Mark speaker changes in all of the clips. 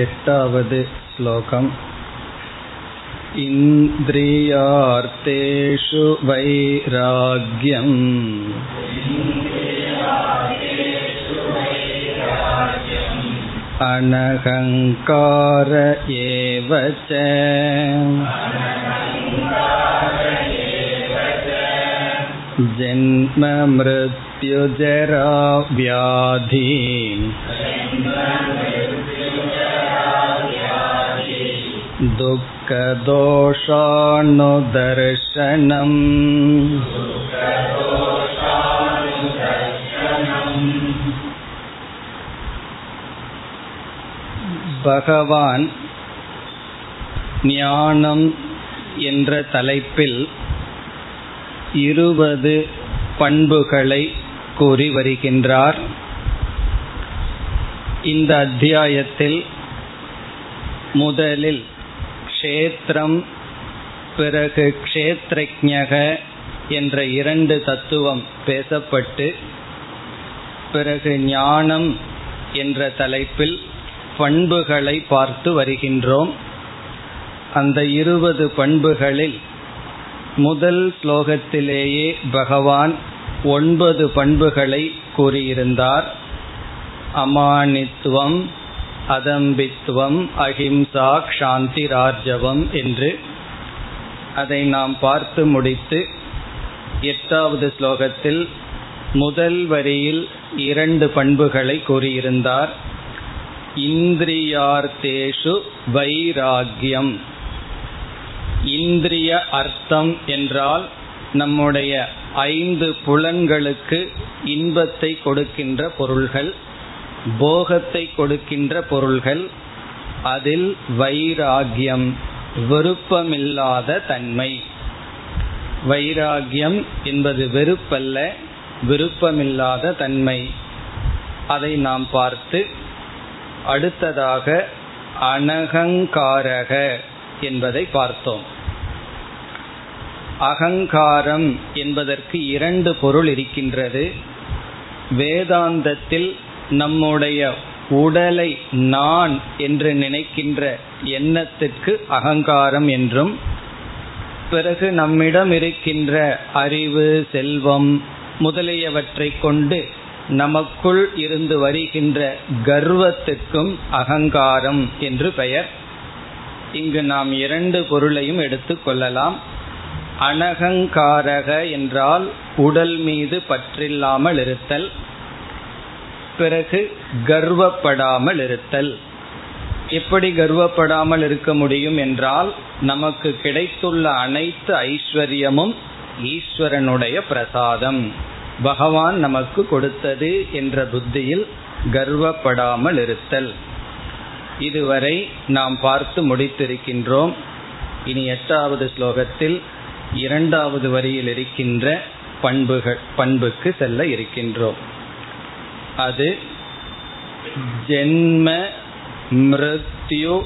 Speaker 1: एटावद् श्लोकम् इन्द्रियार्थेषु वैराग्यम् अनहङ्कार एव च जन्ममृत्युजरा दुःखदोषानुदर्शनम् பகவான் ஞானம் என்ற தலைப்பில் இருபது பண்புகளை கூறி வருகின்றார் இந்த அத்தியாயத்தில் முதலில் க்ஷேத்திரம் பிறகு க்ஷேத்ரஜக என்ற இரண்டு தத்துவம் பேசப்பட்டு பிறகு ஞானம் என்ற தலைப்பில் பண்புகளை பார்த்து வருகின்றோம். அந்த இருபது பண்புகளில் முதல் ஸ்லோகத்திலேயே பகவான் ஒன்பது பண்புகளை கூறியிருந்தார். அமானித்துவம் அதம்பித்துவம் அஹிம்சா சாந்தி ராஜவம் என்று அதை நாம் பார்த்து முடித்து எட்டாவது ஸ்லோகத்தில் முதல் வரியில் இரண்டு பண்புகளை கூறியிருந்தார். இந்திரியார்த்தேஷு வைராகியம் இந்திரிய அர்த்தம் என்றால் நம்முடைய ஐந்து புலன்களுக்கு இன்பத்தை கொடுக்கின்ற பொருள்கள். போகத்தை கொடுக்கின்ற பொருள்கள் அதில் வைராகியம் விருப்பமில்லாத தன்மை. வைராகியம் என்பது வெறுப்பல்ல விருப்பமில்லாத தன்மை. அதை நாம் பார்த்து அடுத்ததாக அனகங்காரக என்பதை பார்த்தோம். அகங்காரம் என்பதற்கு இரண்டு பொருள் இருக்கின்றது. வேதாந்தத்தில் நம்முடைய உடலை நான் என்று நினைக்கின்ற எண்ணத்திற்கு அகங்காரம் என்றும் பிறகு நம்மிடம் இருக்கின்ற அறிவு செல்வம் முதலியவற்றை கொண்டு நமக்குள் இருந்து வருகின்ற கர்வத்துக்கும் அகங்காரம் என்று பெயர். இங்கு நாம் இரண்டு பொருளையும் எடுத்துக்கொள்ளலாம் அனகங்காரக என்றால் உடல் மீது பற்றில்லாமல் இருத்தல். பிறகு கர்வப்படாமல் இருத்தல். எப்படி கர்வப்படாமல் இருக்க முடியும் என்றால் நமக்கு கிடைத்துள்ள அனைத்து ஐஸ்வர்யமும் ஈஸ்வரனுடைய பிரசாதம். பகவான் நமக்கு கொடுத்தது என்ற புத்தியில் கர்வப்படாமல் இருத்தல். இதுவரை நாம் பார்த்து முடித்திருக்கின்றோம். இனி எட்டாவது ஸ்லோகத்தில் இரண்டாவது வரியில் இருக்கின்ற பண்புகள் பண்புக்கு செல்ல இருக்கின்றோம். அது ஜென்ம மிருத்யு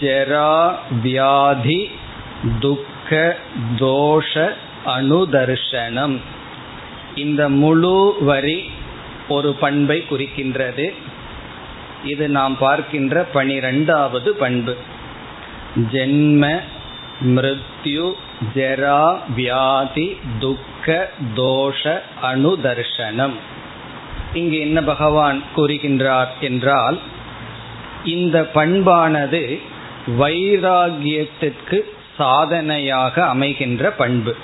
Speaker 1: ஜரா வியாதி துக்க தோஷ அனுதர்ஷனம். இந்த முழு வரி ஒரு பண்பை குறிக்கின்றது. இது நாம் பார்க்கின்ற பனிரெண்டாவது பண்பு. ஜென்ம மிருத்யு ஜரா வியாதி துக்க தோஷ அனுதர்ஷனம். இங்கு என்ன பகவான் கூறுகின்றார் என்றால் இந்த பண்பானது வைராகியத்திற்கு சாதனையாக அமைகின்ற பண்பு.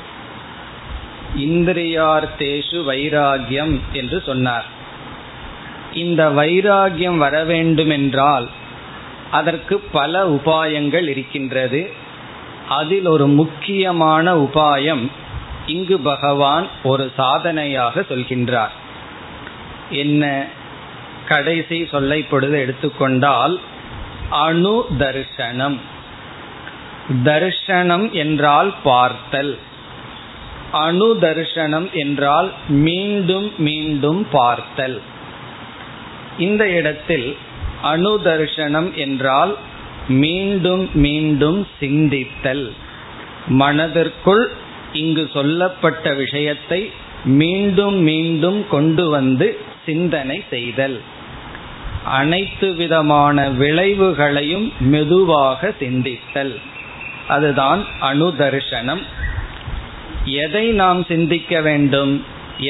Speaker 1: இந்திரியார்த்தேஷு வைராகியம் என்று சொன்னார். இந்த வைராகியம் வர வேண்டுமென்றால் அதற்கு பல உபாயங்கள் இருக்கின்றது. அதில் ஒரு முக்கியமான உபாயம் இங்கு பகவான் ஒரு சாதனையாக சொல்கின்றார். என்ன கடைசி சொல்லை பொழுது எடுத்துக்கொண்டால் அணு தர்சனம் தர்சனம் என்றால் பார்த்தல். அணு தர்சனம் என்றால் மீண்டும் மீண்டும் பார்த்தல். இந்த இடத்தில் அணு தர்சனம் என்றால் மீண்டும் மீண்டும் சிந்தித்தல். மனதிற்குள் இங்கு சொல்லப்பட்ட விஷயத்தை மீண்டும் மீண்டும் கொண்டு வந்து சிந்தனை செய்தல். அனைத்து விதமான விளைவுகளையும் மெதுவாக சிந்தித்தல். அதுதான் அணுதர்ஷனம் எதை நாம் சிந்திக்க வேண்டும்?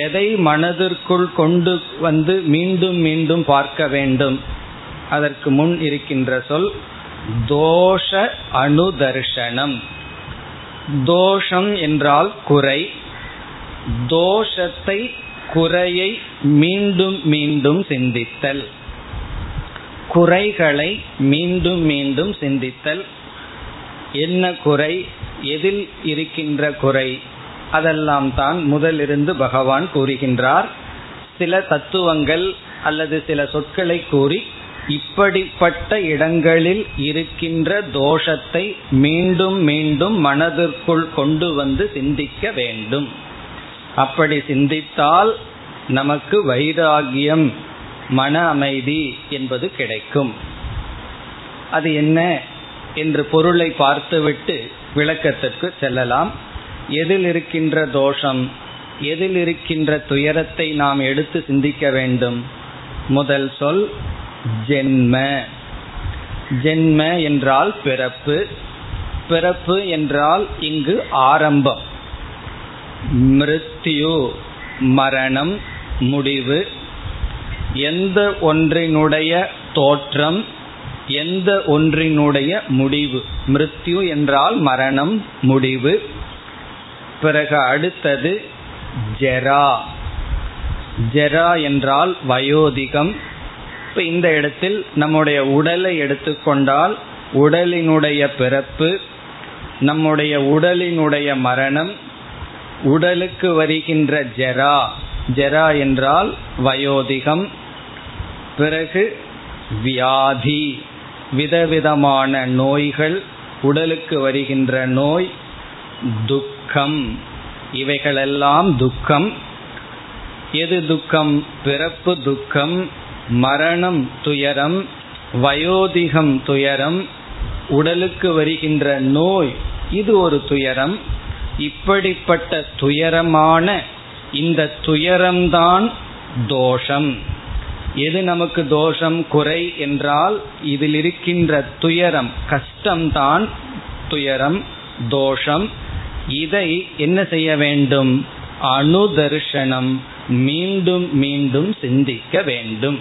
Speaker 1: எதை மனதிற்குள் கொண்டு வந்து மீண்டும் மீண்டும் பார்க்க வேண்டும்? அதற்கு முன் இருக்கின்ற சொல் தோஷ அணுதர்ஷனம் தோஷம் என்றால் குறை. தோஷத்தை குறையை மீண்டும் மீண்டும் சிந்தித்தல். குறைகளை மீண்டும் மீண்டும் சிந்தித்தல். என்ன குறை? எதில் இருக்கின்ற குறை? அதெல்லாம் தான் முதலிருந்து பகவான் கூறுகின்றார். சில தத்துவங்கள் அல்லது சில சொற்களை கூறி இப்படிப்பட்ட இடங்களில் இருக்கின்ற தோஷத்தை மீண்டும் மீண்டும் மனதிற்குள் கொண்டு வந்து சிந்திக்க வேண்டும். அப்படி சிந்தித்தால் நமக்கு வைராகியம் மன அமைதி என்பது கிடைக்கும். அது என்ன என்று பொருளை பார்த்துவிட்டு விளக்கத்திற்கு செல்லலாம். எதில் இருக்கின்ற தோஷம் எதில் இருக்கின்ற துயரத்தை நாம் எடுத்து சிந்திக்க வேண்டும்? முதல் சொல் ஜென்ம. ஜென்ம என்றால் பிறப்பு. பிறப்பு என்றால் இங்கு ஆரம்பம். மிருத்யு மரணம் முடிவு. எந்த ஒன்றினுடைய தோற்றம் எந்த ஒன்றினுடைய முடிவு. மிருத்யு என்றால் மரணம் முடிவு. பிறகு அடுத்தது ஜெரா. ஜெரா என்றால் வயோதிகம். இப்போ இந்த இடத்தில் நம்முடைய உடலை எடுத்துக்கொண்டால் உடலினுடைய பிறப்பு நம்முடைய உடலினுடைய மரணம் உடலுக்கு வருகின்ற ஜெரா. ஜெரா என்றால் வயோதிகம் பிறகு வியாதி. விதவிதமான நோய்கள் உடலுக்கு வருகின்ற நோய் துக்கம். இவைகளெல்லாம் துக்கம். எது துக்கம்? பிறப்பு துக்கம் மரணம் துயரம் வயோதிகம் துயரம் உடலுக்கு வருகின்ற நோய் இது ஒரு துயரம். இப்படிப்பட்ட துயரமான இந்த துயரம்தான் தோஷம். எது நமக்கு தோஷம்? குறை என்றால் இதில் இருக்கின்ற துயரம் கஷ்டம்தான் துயரம் தோஷம். இதை என்ன செய்ய வேண்டும்? அணுதர்ஷனம் மீண்டும் மீண்டும் சிந்திக்க வேண்டும்.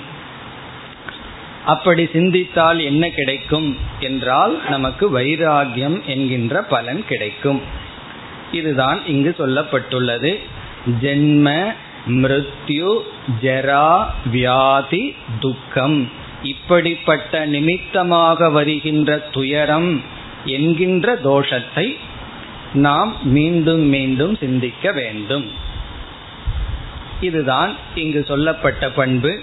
Speaker 1: அப்படி சிந்தித்தால் என்ன கிடைக்கும்? என்றால் நமக்கு வைராகியம் என்கின்ற பலன் கிடைக்கும். இதுதான் இங்கு சொல்லப்பட்டுள்ளது. ஜென்ம மிருத்யு ஜரா வியாதி துக்கம். இப்படிப்பட்ட நிமித்தமாக வருகின்ற துயரம் என்கின்ற தோஷத்தை நாம் மீண்டும் மீண்டும் சிந்திக்க வேண்டும். இதுதான் இங்கு சொல்லப்பட்ட பண்பு.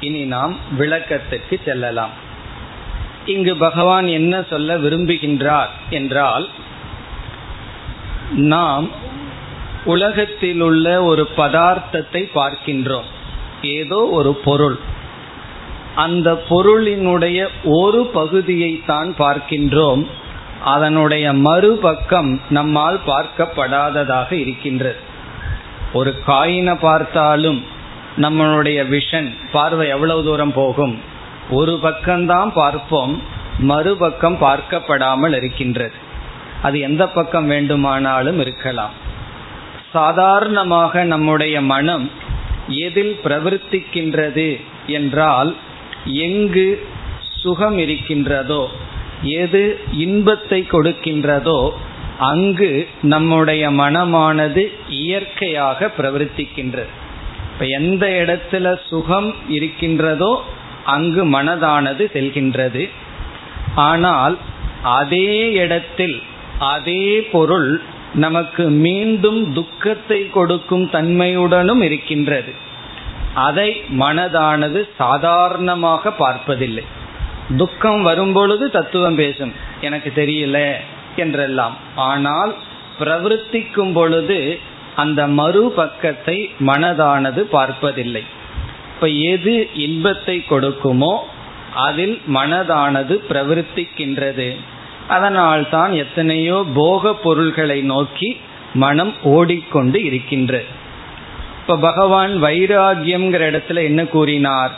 Speaker 1: இனி நாம் விளக்கத்திற்கு செல்லலாம். இங்கு பகவான் என்ன சொல்ல விரும்புகின்றார் என்றால் நாம் உலகத்தில் உள்ள ஒரு பதார்த்தத்தை பார்க்கின்றோம். ஏதோ ஒரு பொருள். அந்த பொருளினுடைய ஒரு பகுதியை தான் பார்க்கின்றோம். அதனுடைய மறுபக்கம் நம்மால் பார்க்கப்படாததாக இருக்கின்றது. ஒரு காயினை பார்த்தாலும் நம்மளுடைய விஷன் பார்வை எவ்வளவு தூரம் போகும்? ஒரு பக்கம்தான் பார்ப்போம். மறுபக்கம் பார்க்கப்படாமல் இருக்கின்றது. அது எந்த பக்கம் வேண்டுமானாலும் இருக்கலாம். சாதாரணமாக நம்முடைய மனம் எதில் பிரவர்த்திக்கின்றது என்றால் எங்கு சுகம் இருக்கின்றதோ எது இன்பத்தை கொடுக்கின்றதோ அங்கு நம்முடைய மனமானது இயற்கையாக பிரவர்த்திக்கின்றது. இப்ப எந்த இடத்துல சுகம் இருக்கின்றதோ அங்கு மனதானது செல்கின்றது. ஆனால் அதே இடத்தில் அதே பொருள் நமக்கு மீண்டும் துக்கத்தை கொடுக்கும் தன்மையுடனும் இருக்கின்றது. அதை மனதானது சாதாரணமாக பார்ப்பதில்லை. துக்கம் வரும்பொழுது தத்துவம் பேசும். எனக்கு தெரியல என்றெல்லாம். ஆனால் பிரவர்த்திக்கும் பொழுது அந்த மறுபக்கத்தை மனதானது பார்ப்பதில்லை. இப்ப எது இன்பத்தை கொடுக்குமோ அதில் மனதானது பிரவர்த்திக்கின்றது. அதனால் தான் எத்தனையோ போக பொருள்களை நோக்கி மனம் ஓடிக்கொண்டு இருக்கின்ற. இப்ப பகவான் வைராகியம்ங்கிற இடத்துல என்ன கூறினார்?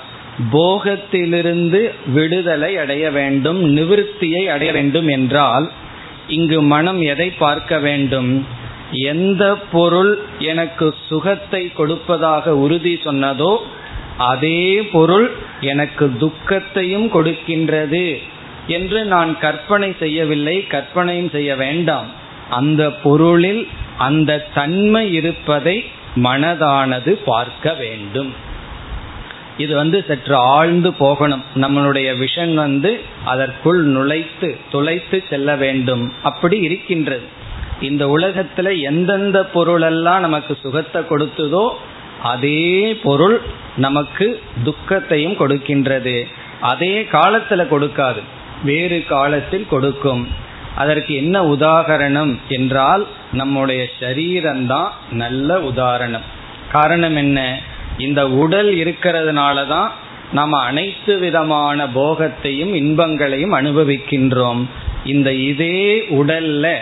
Speaker 1: போகத்திலிருந்து விடுதலை அடைய வேண்டும் நிவிருத்தியை அடைய வேண்டும் என்றால் இங்கு மனம் எதை பார்க்க வேண்டும்? எந்த பொருள் எனக்கு சுகத்தை கொடுப்பதாக உறுதி சொன்னதோ அதே பொருள் எனக்கு துக்கத்தையும் கொடுக்கின்றது. என்று நான் கற்பனை செய்யவில்லை கற்பனையும் செய்ய வேண்டாம். அந்த பொருளில் அந்த தன்மை இருப்பதை மனதானது பார்க்க வேண்டும். இது வந்து சற்று ஆழ்ந்து போகணும். நம்மளுடைய விஷன் வந்து அதற்குள் நுழைத்து துளைத்து செல்ல வேண்டும். அப்படி இருக்கின்றது. இந்த உலகத்துல எந்தெந்த பொருளெல்லாம் நமக்கு சுகத்தை கொடுத்ததோ அதே பொருள் நமக்கு துக்கத்தையும் கொடுக்கின்றது. அதே காலத்துல கொடுக்காது. வேறு காலத்தில் கொடுக்கும். அதற்கு என்ன உதாகரணம் என்றால் நம்முடைய சரீரம்தான் நல்ல உதாரணம். காரணம் என்ன? இந்த உடல் இருக்கிறதுனால தான் நாம் அனைத்து விதமான போகத்தையும் இன்பங்களையும் அனுபவிக்கின்றோம். இந்த இதே உடல்ல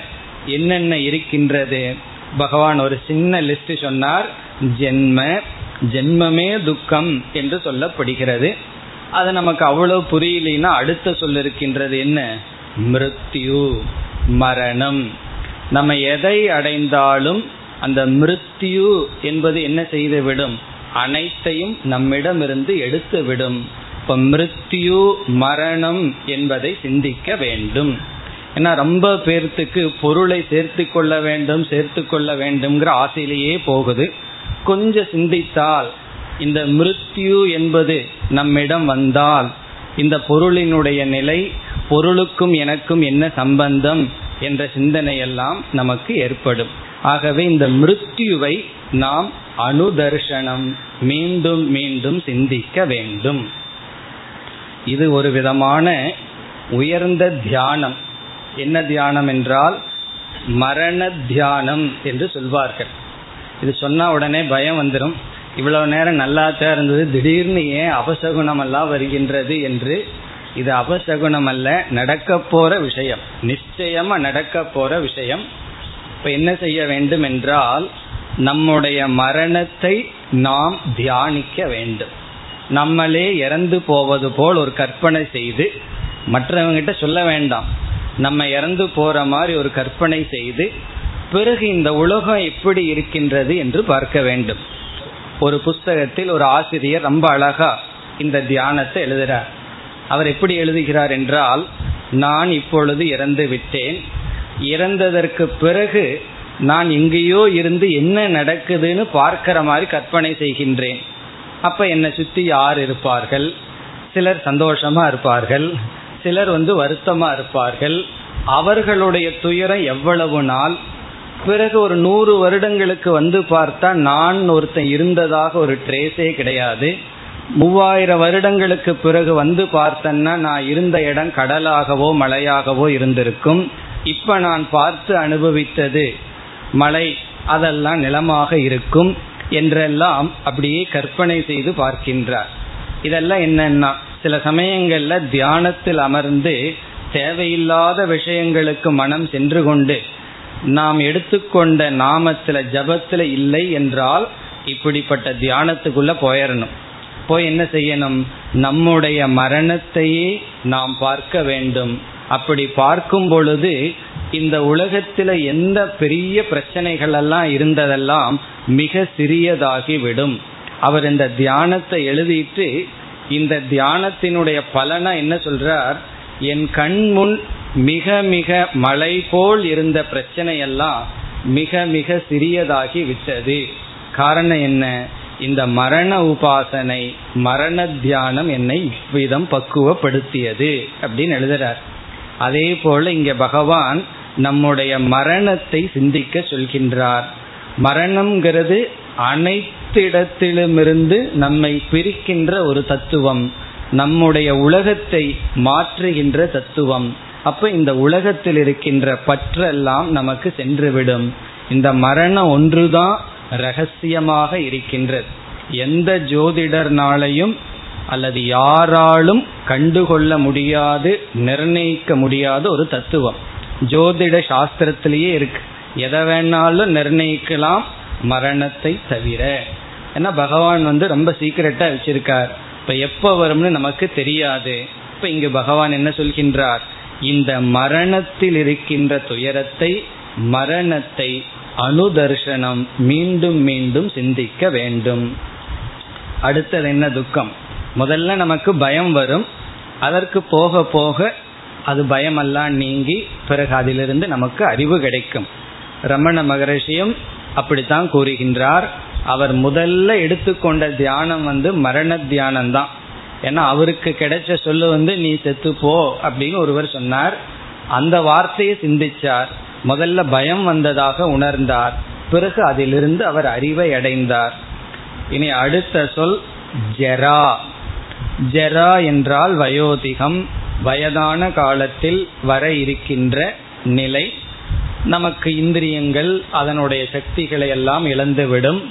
Speaker 1: என்னென்ன இருக்கின்றது? பகவான் ஒரு சின்ன லிஸ்ட் சொன்னார் ஜென்ம ஜென்மமே துக்கம் என்று சொல்லப்படுகிறது. அது நமக்கு அவ்வளவு புரியலைன்னா அடுத்த சொல்ல இருக்கின்றது என்ன? மிருத்யு மரணம். நம்ம எதை அடைந்தாலும் அந்த மிருத்யு என்பது என்ன செய்துவிடும்? அனைத்தையும் நம்மிடமிருந்து எடுத்து விடும் இப்ப மிருத்யு மரணம் என்பதை சிந்திக்க வேண்டும். ஏன்னா ரொம்ப பேர்த்துக்கு பொருளை சேர்த்து கொள்ள வேண்டும் சேர்த்து கொள்ள வேண்டும்ங்கிற ஆசையிலேயே போகுது. கொஞ்சம் சிந்தித்தால் இந்த மிருத்யு என்பது நம்மிடம் வந்தால் இந்த பொருளினுடைய நிலை பொருளுக்கும் எனக்கும் என்ன சம்பந்தம் என்ற சிந்தனையெல்லாம் நமக்கு ஏற்படும். ஆகவே இந்த மிருத்யுவை நாம் அனுதர்ஷனம் மீண்டும் மீண்டும் சிந்திக்க வேண்டும். இது ஒரு விதமான உயர்ந்த தியானம். என்ன தியானம் என்றால் மரண தியானம் என்று சொல்வார்கள். இது சொன்ன உடனே பயம் வந்துடும் இவ்வளவு நேரம் நல்லாத்தான் இருந்தது. திடீர்னு ஏன் அபசகுணம் எல்லாம் வருகின்றது என்று? இது அபசகுணம் அல்ல நடக்க போற விஷயம். நிச்சயமா நடக்க போற விஷயம். இப்ப என்ன செய்ய வேண்டும் என்றால் நம்முடைய மரணத்தை நாம் தியானிக்க வேண்டும். நம்மளே இறந்து போவது போல் ஒரு கற்பனை செய்து மற்றவங்கிட்ட சொல்ல வேண்டாம். நம்ம இறந்து போற மாதிரி ஒரு கற்பனை செய்து பிறகு இந்த உலகம் எப்படி இருக்கின்றது என்று பார்க்க வேண்டும். ஒரு புஸ்தகத்தில் ஒரு ஆசிரியர் ரொம்ப அழகா இந்த தியானத்தை எழுதுகிறார் அவர் எப்படி எழுதுகிறார் என்றால் நான் இப்பொழுது இறந்து விட்டேன். இறந்ததற்கு பிறகு நான் எங்கேயோ இருந்து என்ன நடக்குதுன்னு பார்க்கிற மாதிரி கற்பனை செய்கின்றேன். அப்ப என்னை சுத்தி யார் இருப்பார்கள்? சிலர் சந்தோஷமா இருப்பார்கள். சிலர் வந்து வருத்தமா இருப்பார்கள். அவர்களுடைய துயரம் எவ்வளவு நாள் பிறகு ஒரு நூறு வருடங்களுக்கு வந்து பார்த்தா நான் ஒருத்தன் இருந்ததாக ஒரு ட்ரேஸே கிடையாது. மூவாயிரம் வருடங்களுக்கு பிறகு வந்து பார்த்தேன்னா நான் இருந்த இடம் கடலாகவோ மலையாகவோ இருந்திருக்கும். இப்ப நான் பார்த்து அனுபவித்தது மலை அதெல்லாம் நிலமாக இருக்கும் என்றெல்லாம் அப்படியே கற்பனை செய்து பார்க்கின்றார். இதெல்லாம் என்னன்னா சில சமயங்கள்ல தியானத்தில் அமர்ந்து தேவையில்லாத விஷயங்களுக்கு மனம் சென்று கொண்டு நாம் எடுத்துக்கொண்ட நாமத்துல ஜபத்துல இல்லை என்றால் இப்படிப்பட்ட தியானத்துக்குள்ள போயிடணும் போய் என்ன செய்யணும்? நம்முடைய மரணத்தையே நாம் பார்க்க வேண்டும். அப்படி பார்க்கும் பொழுது இந்த உலகத்தில் எந்த பெரிய பிரச்சனைகள் எல்லாம் இருந்ததெல்லாம் மிக சிறியதாகி விடும் அவர் இந்த தியானத்தை எழுதிட்டு இந்த தியானத்தினுடைய பலனை என்ன சொல்றார்? என் கண் முன் மிக மிக மலை போல் இருந்த பிரச்சனையெல்லாம் மிக மிக சிறியதாகி விட்டது. காரணம் என்ன? இந்த மரண உபாசனை மரண தியானம் என்னை இவ்விதம் பக்குவப்படுத்தியது அப்படின்னு எழுதுறார். அதே போல இங்க பகவான் நம்முடைய மரணத்தை சிந்திக்க சொல்கின்றார். மரணம்ங்கிறது அனைத்திடத்திலுமிருந்து நம்மை பிரிக்கின்ற ஒரு தத்துவம். நம்முடைய உலகத்தை மாற்றுகின்ற தத்துவம். அப்ப இந்த உலகத்தில் இருக்கின்ற பற்றெல்லாம் நமக்கு சென்றுவிடும். இந்த மரணம் ஒன்றுதான் ரகசியமாக இருக்கின்றது. எந்த ஜோதிடர்னாலையும் அல்லது யாராலும் கண்டுகொள்ள முடியாது நிர்ணயிக்க முடியாத ஒரு தத்துவம். ஜோதிட சாஸ்திரத்திலேயே இருக்கு. எதை வேணாலும் நிர்ணயிக்கலாம் மரணத்தை தவிர. ஏன்னா பகவான் வந்து ரொம்ப சீக்கிரட்டா வச்சிருக்கார். இப்ப எப்ப வரும்னு நமக்கு தெரியாது. இப்ப இங்கு பகவான் என்ன சொல்கின்றார்? இந்த மரணத்தில் இருக்கின்ற துயரத்தை மரணத்தை அனுதர்ஷனம் மீண்டும் மீண்டும் சிந்திக்க வேண்டும். அடுத்தது என்ன துக்கம்? முதல்ல நமக்கு பயம் வரும். அதற்கு போக போக அது பயமெல்லாம் நீங்கி பிறகு அதிலிருந்து நமக்கு அறிவு கிடைக்கும். ரமண மகரிஷியும் அப்படித்தான் கூறுகின்றார். அவர் முதல்ல எடுத்துக்கொண்ட தியானம் வந்து மரண தியானம் தான் ஏன்னா அவருக்கு கிடைச்ச சொல்லு வந்து நீ செத்து போ அப்படின்னு ஒருவர் சொன்னார். அந்த வார்த்தையை சிந்திச்சார். முதல்ல பயம் வந்ததாக உணர்ந்தார். பிறகு அதிலிருந்து அவர் அறிவை அடைந்தார். இனி அடுத்த சொல் ஜெரா. ஜெரா என்றால் வயோதிகம் வயதான காலத்தில் வர இருக்கின்ற நிலை. நமக்கு இந்திரியங்கள் அதனுடைய சக்திகளை எல்லாம் இழந்துவிடும்.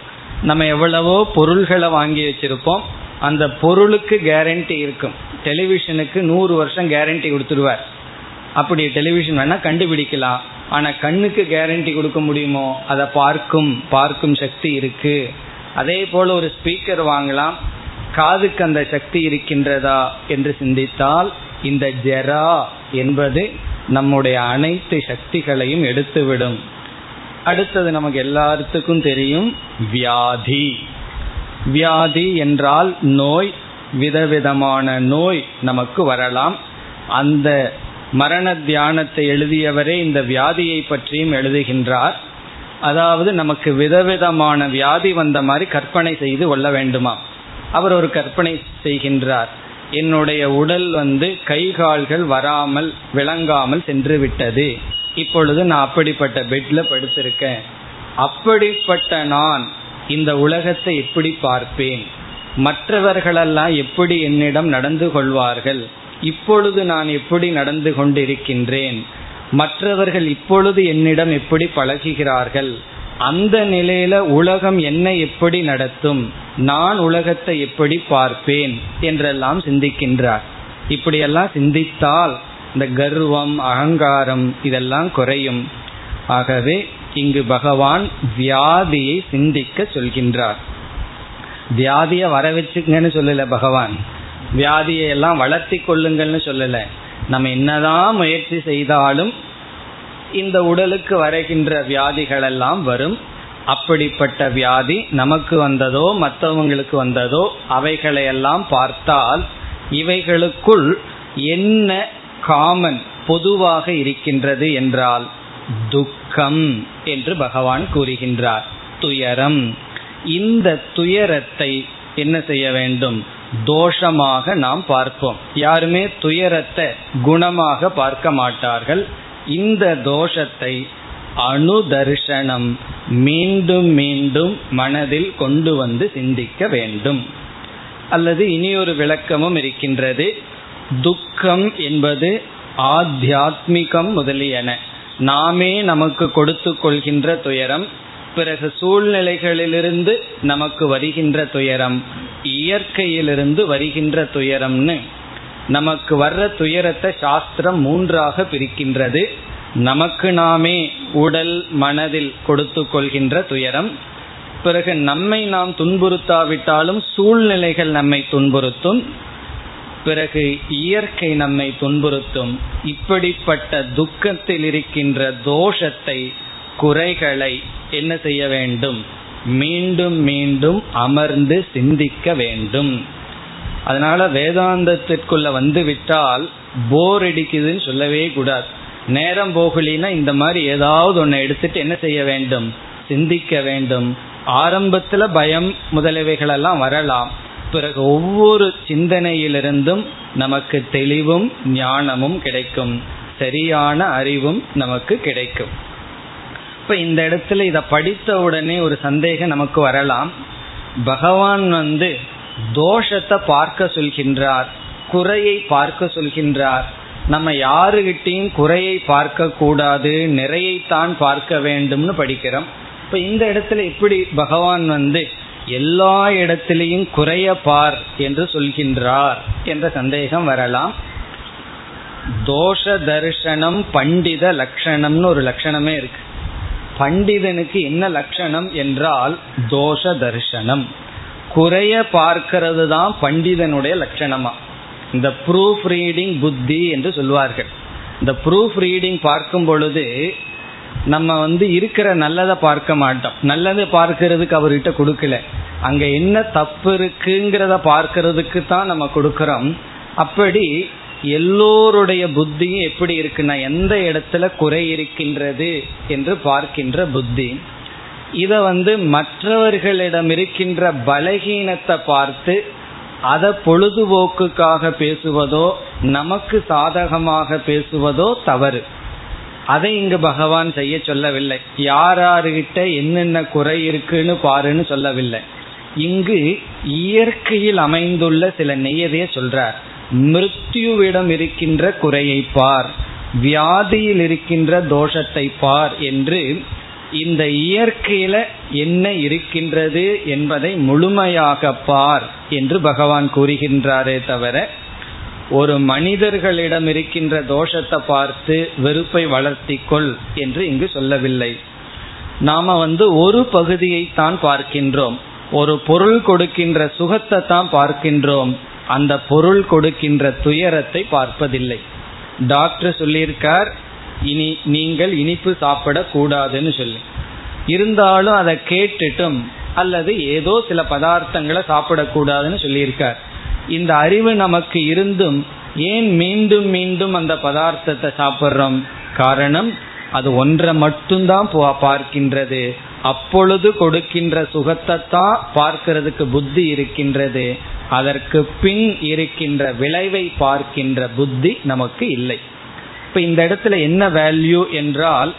Speaker 1: நம்ம எவ்வளவோ பொருள்களை வாங்கி வச்சிருப்போம். அந்த பொருளுக்கு கேரண்டி இருக்கும். டெலிவிஷனுக்கு நூறு வருஷம் கேரண்டி கொடுத்துருவார் அப்படி டெலிவிஷன் வேணா கண்டுபிடிக்கலாம். ஆனா கண்ணுக்கு கேரண்டி கொடுக்க முடியுமோ? அதை பார்க்கும் பார்க்கும் சக்தி இருக்கு. அதே போல ஒரு ஸ்பீக்கர் வாங்கலாம். காதுக்கு அந்த சக்தி இருக்கின்றதா என்று சிந்தித்தால் இந்த ஜெரா என்பது நம்முடைய அனைத்து சக்திகளையும் எடுத்துவிடும். அடுத்தது நமக்கு எல்லாத்துக்கும் தெரியும் வியாதி. வியாதி என்றால் நோய் விதவிதமான நோய் நமக்கு வரலாம். அந்த மரண தியானத்தை எழுதியவரே இந்த வியாதியை பற்றியும் எழுதுகின்றார். அதாவது நமக்கு விதவிதமான வியாதி வந்த மாதிரி கற்பனை செய்து கொள்ள வேண்டுமா அவர் ஒரு கற்பனை செய்கின்றார். என்னுடைய உடல் வந்து கை கால்கள் வராமல் விளங்காமல் சென்று விட்டது இப்பொழுது நான் அப்படிப்பட்ட பெட்ல படுத்திருக்கேன். அப்படிப்பட்ட நான் இந்த உலகத்தை எப்படி பார்ப்பேன்? மற்றவர்களெல்லாம் எப்படி என்னிடம் நடந்து கொள்வார்கள்? இப்பொழுது நான் எப்படி நடந்து கொண்டிருக்கின்றேன்? மற்றவர்கள் இப்பொழுது என்னிடம் எப்படி பழகுகிறார்கள்? அந்த நிலையில உலகம் என்னை எப்படி நடத்தும்? நான் உலகத்தை எப்படி பார்ப்பேன்? என்றெல்லாம் சிந்திக்கின்றார். இப்படியெல்லாம் சிந்தித்தால் இந்த கர்வம் அகங்காரம் இதெல்லாம் குறையும். ஆகவே இங்கு பகவான் வியாதியை சிந்திக்க சொல்கின்றார். வியாதியை வர வச்சுங்கன்னு சொல்லல பகவான். வியாதியை எல்லாம் வளர்த்தி கொள்ளுங்கள்னு சொல்லல. நம்ம என்னதான் முயற்சி செய்தாலும் இந்த உடலுக்கு வரைகின்ற வியாதிகள் எல்லாம் வரும். அப்படிப்பட்ட வியாதி நமக்கு வந்ததோ மற்றவங்களுக்கு வந்ததோ அவைகளையெல்லாம் பார்த்தால் இவைகளுக்குள் என்ன காமன் பொதுவாக இருக்கின்றது என்றால் துக்கம் என்று பகவான் கூறுகின்றார். துயரம். இந்த துயரத்தை என்ன செய்ய வேண்டும்? தோஷமாக நாம் பார்ப்போம். யாருமே துயரத்தை குணமாக பார்க்க மாட்டார்கள். இந்த தோஷத்தை அணுதர்ஷனம் மீண்டும் மீண்டும் மனதில் கொண்டு வந்து சிந்திக்க வேண்டும். அல்லது இனியொரு விளக்கமும் இருக்கின்றது. துக்கம் என்பது ஆத்தியாத்மிகம் முதலியன. நாமே நமக்கு கொடுத்து கொள்கின்ற துயரம் பிறகு சூழ்நிலைகளிலிருந்து நமக்கு வருகின்ற துயரம் இயற்கையிலிருந்து வருகின்ற துயரம்னு நமக்கு வர்ற துயரத்தை சாஸ்திரம் மூன்றாக பிரிக்கின்றது. நமக்கு நாமே உடல் மனதில் கொடுத்து கொள்கின்ற துயரம். பிறகு நம்மை நாம் துன்புறுத்தாவிட்டாலும் சூழ்நிலைகள் நம்மை துன்புறுத்தும். பிறகு இயற்கை நம்மை துன்புறுத்தும். இப்படிப்பட்ட துக்கத்தில் இருக்கின்ற தோஷத்தை குறைகளை என்ன செய்ய வேண்டும்? மீண்டும் மீண்டும் அமர்ந்து சிந்திக்க வேண்டும். அதனால வேதாந்தத்திற்குள்ள வந்து விட்டால் போர் அடிக்குதுன்னு சொல்லவே கூடாது. நேரம் போகலினா இந்த மாதிரி ஏதாவது ஒன்றை எடுத்துட்டு என்ன செய்ய வேண்டும்? சிந்திக்க வேண்டும். ஆரம்பத்துல பயம் முதலியவைகளெல்லாம் வரலாம். பிறகு ஒவ்வொரு சிந்தனையிலிருந்தும் நமக்கு தெளிவும் ஞானமும் கிடைக்கும். சரியான அறிவும் நமக்கு கிடைக்கும். இப்ப இந்த இடத்துல இதை படித்த உடனே ஒரு சந்தேகம் நமக்கு வரலாம். பகவான் வந்து தோஷத்தை பார்க்க சொல்கின்றார் குறையை பார்க்க சொல்கின்றார். நம்ம யாருகிட்டையும் குறையை பார்க்க கூடாது நிறையைத்தான் பார்க்க வேண்டும்னு படிக்கிறோம். இப்ப இந்த இடத்துல எப்படி பகவான் வந்து எல்லா இடத்திலையும் குறைய பார் என்று சொல்கின்றார் என்ற சந்தேகம் வரலாம். தோஷ தர்ஷனம் பண்டித லட்சணம்னு ஒரு லட்சணமே இருக்கு. பண்டிதனுக்கு என்ன லட்சணம் என்றால் தோஷ தர்ஷனம் குறைய பார்க்கிறது தான் பண்டிதனுடைய லட்சணமா. இந்த ப்ரூஃப் ரீடிங் புத்தி என்று சொல்வார்கள். இந்த ப்ரூஃப் ரீடிங் பார்க்கும் பொழுது நம்ம வந்து இருக்கிற நல்லதை பார்க்க மாட்டோம். நல்லதை பார்க்கறதுக்கு அவர்கிட்ட கொடுக்கல. அங்க என்ன தப்பு இருக்குங்கிறத பார்க்கறதுக்கு தான் நம்ம கொடுக்கறோம். அப்படி எல்லோருடைய புத்தியும் எப்படி இருக்குன்னா எந்த இடத்துல குறை இருக்கின்றது என்று பார்க்கின்ற புத்தி. இத வந்து மற்றவர்களிடம் இருக்கின்ற பலகீனத்தை பார்த்து அதை பொழுதுபோக்குக்காக பேசுவதோ நமக்கு சாதகமாக பேசுவதோ தவறு. அதை இங்கு பகவான் செய்ய சொல்லவில்லை. யார் யாருகிட்ட என்னென்ன குறை இருக்குன்னு பாருன்னு சொல்லவில்லை. இங்கு இயற்கையில் அமைந்துள்ள சில நெய்யதைய சொல்றார். மிருத்யுவிடம் இருக்கின்ற குறையை பார் வியாதியில் இருக்கின்ற தோஷத்தை பார் என்று இந்த இயற்கையில என்ன இருக்கின்றது என்பதை முழுமையாக பார் என்று பகவான் கூறுகின்றாரே தவிர ஒரு மனிதர்களிடம் இருக்கின்ற தோஷத்தை பார்த்து வெறுப்பை வளர்த்திக்கொள் என்று இங்கு சொல்லவில்லை. நாம வந்து ஒரு பகுதியை தான் பார்க்கின்றோம். ஒரு பொருள் கொடுக்கின்ற சுகத்தை தான் பார்க்கின்றோம். அந்த பொருள் கொடுக்கின்ற துயரத்தை பார்ப்பதில்லை. டாக்டர் சொல்லியிருக்கார் இனி நீங்கள் இனிப்பு சாப்பிடக்கூடாதுன்னு சொல்லி. இருந்தாலும் அதை கேட்டுட்டும் அல்லது ஏதோ சில பதார்த்தங்களை சாப்பிடக்கூடாதுன்னு சொல்லியிருக்கார். இந்த அறிவு நமக்கு இருந்தும் ஏன் மீண்டும் மீண்டும் அந்த பதார்த்தத்தை சாப்பிட்றோம்? காரணம் அது ஒன்றை மட்டும்தான் பார்க்கின்றது. அப்பொழுது கொடுக்கின்ற சுகத்தை தான் பார்க்கிறதுக்கு புத்தி இருக்கின்றது. அதற்கு பின் இருக்கின்ற விளைவை பார்க்கின்ற புத்தி நமக்கு இல்லை. இப்ப இந்த இடத்துல என்ன வேல்யூ என்றால்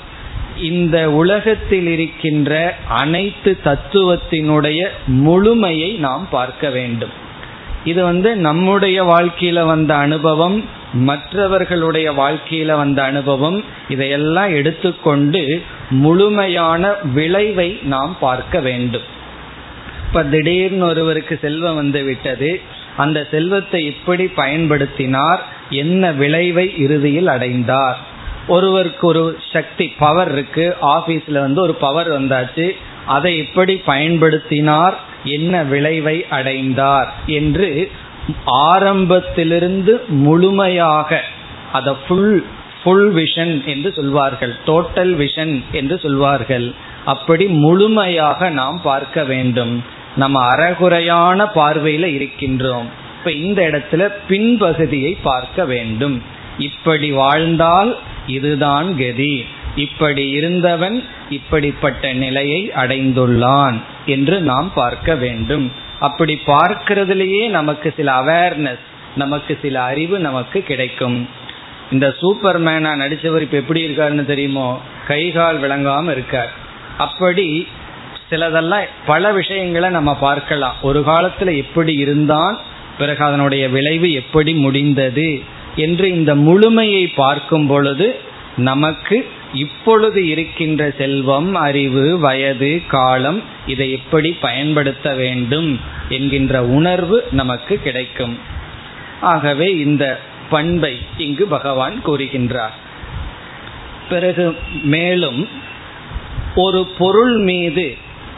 Speaker 1: இந்த உலகத்தில் இருக்கின்ற அனைத்து தத்துவத்தினுடைய முழுமையை நாம் பார்க்க வேண்டும். இது வந்து நம்முடைய வாழ்க்கையில வந்த அனுபவம் மற்றவர்களுடைய வாழ்க்கையில வந்த அனுபவம் இதையெல்லாம் எடுத்துக்கொண்டு முழுமையான விளைவை நாம் பார்க்க வேண்டும். இப்ப திடீர்னு ஒருவருக்கு செல்வம் வந்து விட்டது அந்த செல்வத்தை எப்படி பயன்படுத்தினார் என்ன விளைவை இறுதியில் அடைந்தார்? ஒருவருக்கு ஒரு சக்தி பவர் இருக்கு. ஆபீஸ்ல வந்து ஒரு பவர் வந்தாச்சு. அதை எப்படி பயன்படுத்தினார். என்ன விளைவை அடைந்தார்? என்று ஆரம்பத்திலிருந்து முழுமையாக அதை ஃபுல் ஃபுல் விஷன் என்று சொல்வார்கள். டோட்டல் விஷன் என்று சொல்வார்கள். அப்படி முழுமையாக நாம் பார்க்க வேண்டும். நம்ம அறகுறையான பார்வையில இருக்கின்றோம். இப்ப இந்த இடத்துல பின்பகுதியை பார்க்க வேண்டும். இப்படி வாழ்ந்தால் இதுதான் கதி. இப்படி இருந்தவன் இப்படிப்பட்ட நிலையை அடைந்துள்ளான் என்று நாம் பார்க்க வேண்டும். அப்படி பார்க்கிறதுலேயே நமக்கு சில அவேர்னஸ் நமக்கு சில அறிவு நமக்கு கிடைக்கும். இந்த சூப்பர் மேனா நடிச்சவர் இப்ப எப்படி இருக்காருன்னு தெரியுமோ? கைகால் விளங்காம இருக்கார். அப்படி சிலதெல்லாம் பல விஷயங்களை நம்ம பார்க்கலாம். ஒரு காலத்துல எப்படி இருந்தான் பிறகு அதனுடைய விளைவு எப்படி முடிந்தது என்று இந்த முழுமையை பார்க்கும் பொழுது நமக்கு இப்பொழுது இருக்கின்ற செல்வம் அறிவு வயது காலம் இதை எப்படி பயன்படுத்த வேண்டும் என்கின்ற உணர்வு நமக்கு கிடைக்கும். ஆகவே இந்த பண்பை இங்கு பகவான் கூறுகின்றார். பிறகு மேலும் ஒரு பொருள் மீது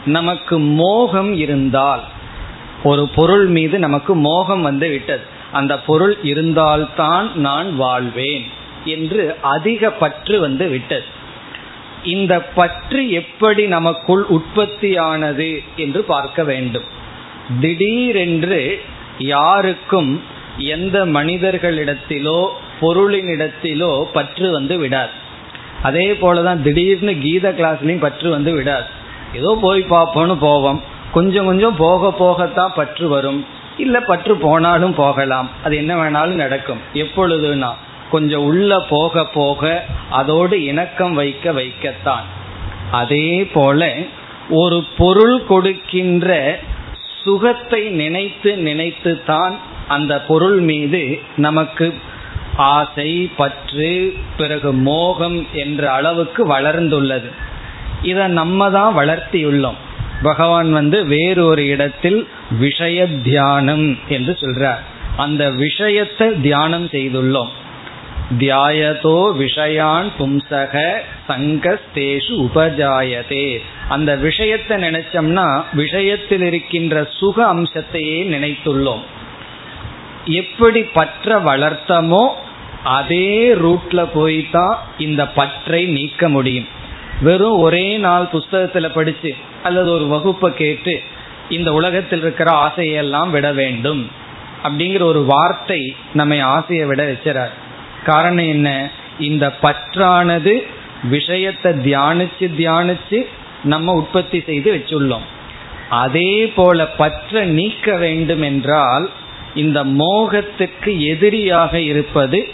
Speaker 1: நமக்கு மோகம் இருந்தால் ஒரு பொருள் மீது நமக்கு மோகம் வந்து விட்டது. அந்த பொருள் இருந்தால்தான் நான் வாழ்வேன் என்று அதிக பற்று வந்து விட்டது. இந்த பற்று எப்படி நமக்குள் உற்பத்தியானது என்று பார்க்க வேண்டும். திடீரென்று யாருக்கும் எந்த மனிதர்களிடத்திலோ பொருளினிடத்திலோ பற்று வந்து விடாது. அதே போலதான் திடீர்னு கீத கிளாஸ்லயும் பற்று வந்து விடாது. ஏதோ போய் பார்ப்போம்னு போவோம். கொஞ்சம் கொஞ்சம் போக போகத்தான் பற்று வரும். இல்ல பற்று போனாலும் போகலாம். அது என்ன வேணாலும் நடக்கும். எப்பொழுதுனா கொஞ்சம் உள்ள போக போக அதோடு இணக்கம் வைக்க வைக்கத்தான். அதே போல ஒரு பொருள் கொடுக்கின்ற சுகத்தை நினைத்து நினைத்து தான் அந்த பொருள் மீது நமக்கு ஆசை பற்று பிறகு மோகம் என்ற அளவுக்கு வளர்ந்துள்ளது. இதை நம்ம தான் வளர்த்தியுள்ளோம். பகவான் வந்து வேறொரு இடத்தில் விஷய தியானம் என்று சொல்றார். அந்த விஷயத்தை தியானம் செய்துள்ளோம். தியாயதோ விஷயான் பும்சக சங்கஸ்தேஷு உபஜாயதே. அந்த விஷயத்தை நினைச்சோம்னா விஷயத்தில் இருக்கின்ற சுக அம்சத்தையே நினைத்துள்ளோம். எப்படி பற்ற வளர்த்தமோ அதே ரூட்ல போய் தான் இந்த பற்றை நீக்க முடியும். வெறும் ஒரே நாள் புஸ்தகத்துல படிச்சு அல்லது ஒரு வகுப்பை கேட்டு இந்த உலகத்தில் இருக்கிற ஆசையெல்லாம் விட வேண்டும் அப்படிங்கிற ஒரு வார்த்தை நம்ம ஆசையை விட வச்சிறார். காரணம் என்ன? இந்த பற்றானது விஷயத்தை தியானிச்சு தியானிச்சு நம்ம உற்பத்தி செய்து வச்சுள்ளோம். அதே போல பற்ற நீக்க வேண்டும் என்றால் இந்த மோகத்துக்கு எதிரியாக இருப்பது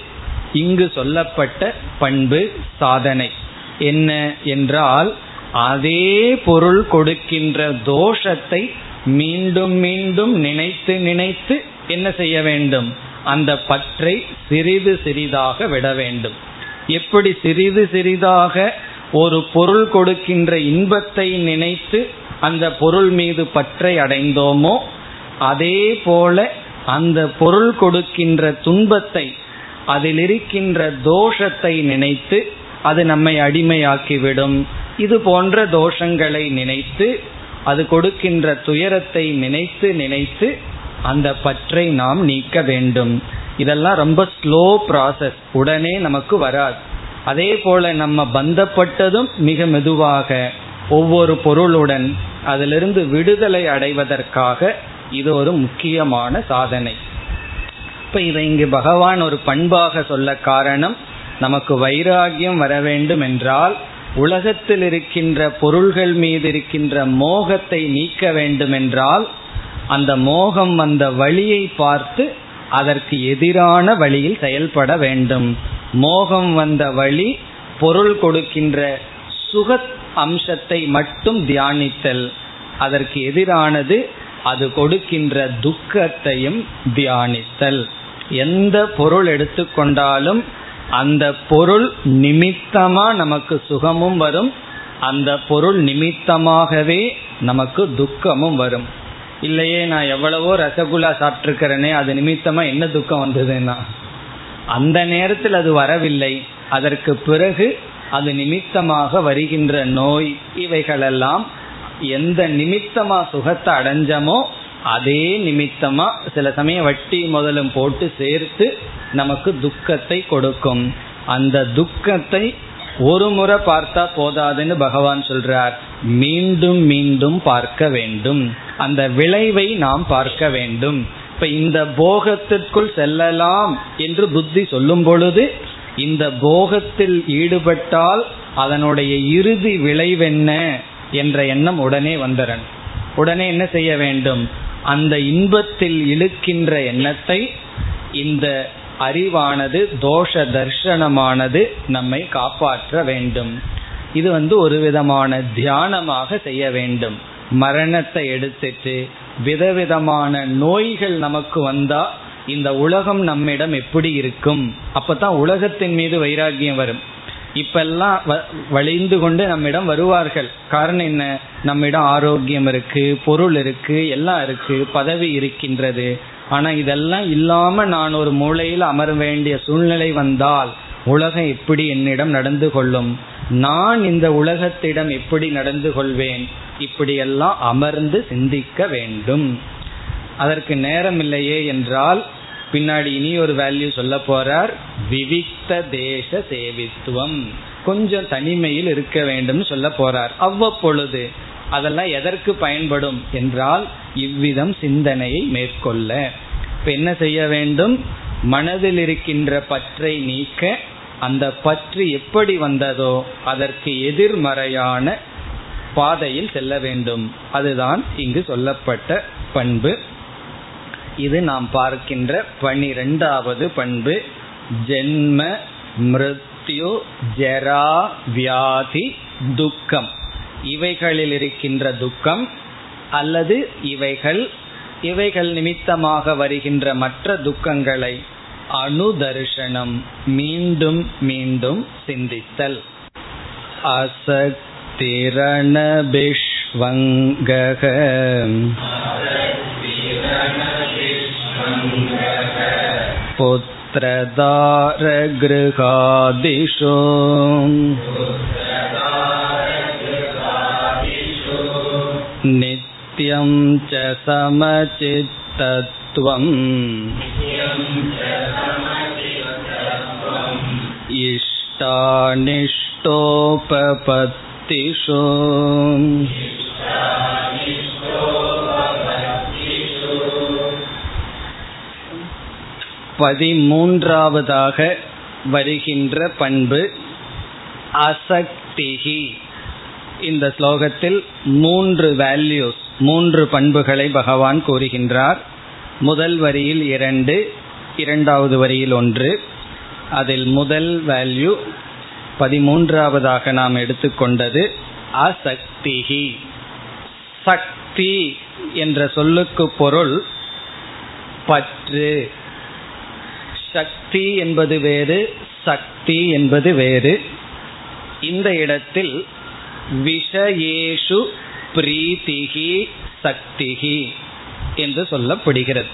Speaker 1: இங்கு சொல்லப்பட்ட பண்பு சாதனை. என்ன என்றால் அதே பொருள் கொடுக்கின்ற தோஷத்தை மீண்டும் மீண்டும் நினைத்து நினைத்து என்ன செய்ய வேண்டும்? அந்த பற்றை சிறிது சிறிதாக விட வேண்டும். எப்படி சிறிது சிறிதாக ஒரு பொருள் கொடுக்கின்ற இன்பத்தை நினைத்து அந்த பொருள் மீது பற்றை அடைந்தோமோ அதே போல அந்த பொருள் கொடுக்கின்ற துன்பத்தை அதில் இருக்கின்ற தோஷத்தை நினைத்து அது நம்மை அடிமையாக்கிவிடும். இது போன்ற தோஷங்களை நினைத்து அது கொடுக்கின்ற துயரத்தை நினைத்து நினைத்து அந்த பற்றை நாம் நீக்க வேண்டும். இதெல்லாம் ரொம்ப ஸ்லோ ப்ராசஸ் உடனே நமக்கு வராது. அதே போல நம்ம பந்தப்பட்டதும் மிக மெதுவாக ஒவ்வொரு பொருளுடன் அதிலிருந்து விடுதலை அடைவதற்காக இது ஒரு முக்கியமான சாதனை. இப்ப இதை இங்கு பகவான் ஒரு பண்பாக சொல்ல காரணம் நமக்கு வைராகியம் வர வேண்டும் என்றால் உலகத்தில் இருக்கின்ற பொருள்கள் மீது இருக்கின்ற மோகத்தை நீக்க வேண்டும் என்றால் அந்த மோகம் வந்த வழியை பார்த்து அதற்கு எதிரான வழியில் செயல்பட வேண்டும். மோகம் வந்த வழி பொருள் கொடுக்கின்ற சுக அம்சத்தை மட்டும் தியானித்தல். அதற்கு எதிரானது அது கொடுக்கின்ற துக்கத்தையும் தியானித்தல். எந்த பொருள் எடுத்துக்கொண்டாலும் அந்த பொருள் நிமித்தமா நமக்கு சுகமும் வரும். அந்த பொருள் நிமித்தமாகவே நமக்கு துக்கமும் வரும். இல்லையே நான் எவ்வளவோ ரசகுல்லா சாப்பிட்டுருக்கிறேனே அது நிமித்தமா என்ன துக்கம் வந்ததுன்னா? அந்த நேரத்தில் அது வரவில்லை. அதற்கு பிறகு அது நிமித்தமாக வருகின்ற நோய் இவைகளெல்லாம் எந்த நிமித்தமா சுகத்தை அடைஞ்சமோ அதே நிமித்தமா சில சமயம் வட்டி முதலும் போட்டு சேர்த்து நமக்கு துக்கத்தை கொடுக்கும். அந்த துக்கத்தை ஒரு முறை பார்த்தா போதாதுன்னு பகவான் சொல்றார். மீண்டும் மீண்டும் பார்க்க வேண்டும். அந்த விளைவை நாம் பார்க்க வேண்டும். இப்ப இந்த போகத்திற்குள் செல்லலாம் என்று புத்தி சொல்லும் பொழுது இந்த போகத்தில் ஈடுபட்டால் அதனுடைய இறுதி விளைவென்ன என்ற எண்ணம் உடனே வந்தரன் உடனே என்ன செய்ய வேண்டும்? அந்த இன்பத்தில் இழுக்கின்ற எண்ணத்தை இந்த அறிவானது தோஷ தர்ஷனமானது நம்மை காப்பாற்ற வேண்டும். இது வந்து ஒரு விதமான தியானமாக செய்ய வேண்டும். மரணத்தை எடுத்துட்டு விதவிதமான நோய்கள் நமக்கு வந்தா இந்த உலகம் நம்மிடம் எப்படி இருக்கும்? அப்பதான் உலகத்தின் மீது வைராகியம் வரும். இப்பெல்லாம் வழிந்து கொண்டு நம்மிடம் வருவார்கள். காரணம் என்ன? நம்மிடம் ஆரோக்கியம் இருக்கு பொருள் இருக்கு எல்லாம் இருக்கு பதவி இருக்கின்றது. ஆனா இதெல்லாம் இல்லாம நான் ஒரு மூளையில் அமர வேண்டிய சூழ்நிலை வந்தால் உலகம் எப்படி என்னிடம் நடந்து கொள்ளும்? நான் இந்த உலகத்திடம் எப்படி நடந்து கொள்வேன்? இப்படியெல்லாம் அமர்ந்து சிந்திக்க வேண்டும். அதற்கு நேரம் இல்லையே என்றால் பின்னாடி இனி ஒரு வேல்யூ சொல்ல போறார். விவிக்த தேச சேவித்துவம். கொஞ்சம் தனிமையில் இருக்க வேண்டும் சொல்ல போறார். அவ்வப்பொழுது அதெல்லாம் எதற்கு பயன்படும் என்றால் இவ்விதம் சிந்தனையை மேற்கொள்ள. இப்ப என்ன செய்ய வேண்டும்? மனதில் இருக்கின்ற பற்றை நீக்க அந்த பற்று எப்படி வந்ததோ அதற்கு எதிர்மறையான பாதையில் செல்ல வேண்டும். அதுதான் இங்கு சொல்லப்பட்ட பண்பு. இது நாம் பார்க்கின்ற பனிரெண்டாவது பண்பு. ஜென்ம மிருத்யு ஜரா வியாதி துக்கம். இவைகளில் இருக்கின்ற துக்கம் அல்லது இவைகள் இவைகள் நிமித்தமாக வருகின்ற மற்ற துக்கங்களை அனுதர்ஷனம் மீண்டும் மீண்டும் சிந்தித்தல். அசத்திரணபிஷ்வங்கக पुत्रदारगृहादिषु नित्यं च समचित्तत्वम् इष्टानिष्टोपपत्तिषु பதிமூன்றாவதாக வருகின்ற பண்பு அசக்திகி இந்த ஸ்லோகத்தில் மூன்று வேல்யூஸ் மூன்று பண்புகளை பகவான் கூறுகின்றார். முதல் வரியில் இரண்டு இரண்டாவது வரியில் ஒன்று. அதில் முதல் வேல்யூ பதிமூன்றாவதாக நாம் எடுத்துக்கொண்டது அசக்திகி சக்தி என்ற சொல்லுக்கு பொருள் பற்று. சக்தி என்பது வேறு சக்தி என்பது வேறு. இந்த இடத்தில் விஷயேஷு பிரீத்திகி சக்திகி என்று சொல்லப்படுகிறது.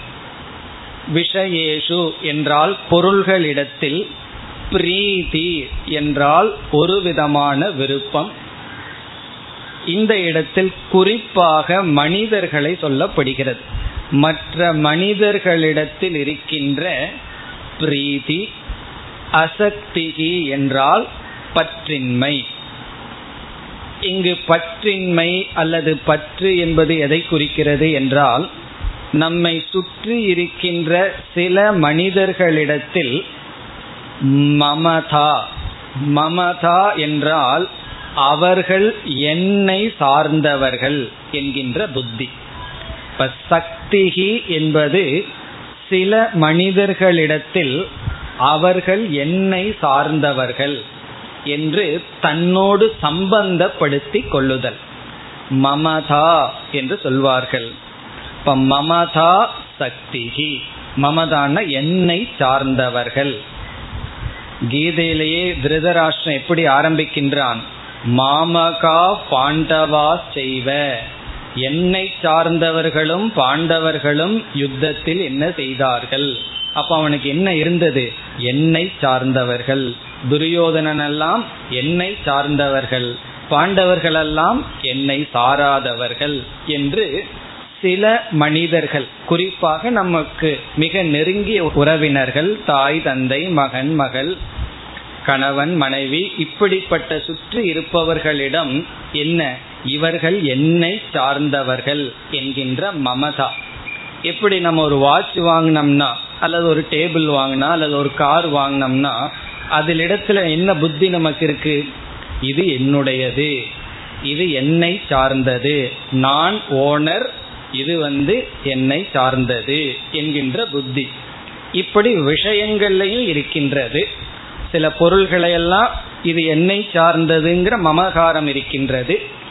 Speaker 1: விஷயேஷு என்றால் பொருள்களிடத்தில் பிரீதி என்றால் ஒரு விதமான விருப்பம். இந்த இடத்தில் குறிப்பாக மனிதர்களை சொல்லப்படுகிறது. மற்ற மனிதர்களிடத்தில் இருக்கின்ற பிரீதி அசக்திகி என்றால் பற்றின்மை. இங்கு பற்றின்மை அல்லது பற்று என்பது எதை குறிக்கிறது என்றால் நம்மை சுற்றி இருக்கின்ற சில மனிதர்களிடத்தில் மமதா மமதா என்றால் அவர்கள் என்னை சார்ந்தவர்கள் என்கின்ற புத்தி. இப்ப சக்திகி என்பது சில மனிதர்களிடத்தில் அவர்கள் என்னை சார்ந்தவர்கள் என்று தன்னோடு சம்பந்தப்படுத்தி கொள்ளுதல். மமதா என்று சொல்வார்கள். இப்ப மமதா சக்திகி மமதான என்னை சார்ந்தவர்கள். கீதையிலேயே திருதராஷ்டிரம் எப்படி ஆரம்பிக்கின்றான்? மாமகா பாண்டவா செய்வ. என்னை சார்ந்தவர்களும் பாண்டவர்களும் யுத்தத்தில் என்ன செய்தார்கள்? அப்ப அவனுக்கு என்ன இருந்தது? என்னை சார்ந்தவர்கள். துரியோதனன் எல்லாம் என்னை சார்ந்தவர்கள். பாண்டவர்கள் எல்லாம் என்னை சாராதவர்கள் என்று சில மனிதர்கள் குறிப்பாக நமக்கு மிக நெருங்கிய உறவினர்கள் தாய் தந்தை மகன் மகள் கணவன் மனைவி இப்படிப்பட்ட சுற்றி இருப்பவர்களிடம் என்ன? இவர்கள் என்னை சார்ந்தவர்கள் என்கின்ற மமதா. எப்படி நம்ம ஒரு வாட்ச் வாங்கினோம்னா அல்லது ஒரு டேபிள் வாங்கினா அல்லது ஒரு கார் வாங்கினோம்னா அதில் இடத்துல என்ன புத்தி நமக்கு இருக்கு? இது என்னுடையது. இது என்னை சார்ந்தது. நான் ஓனர் இது வந்து என்னை சார்ந்தது என்கின்ற புத்தி. இப்படி விஷயங்கள்லையும் இருக்கின்றது. சில பொருள்களையெல்லாம் இது என்னை சார்ந்ததுங்கிற மமகாரம் இருக்கின்றது.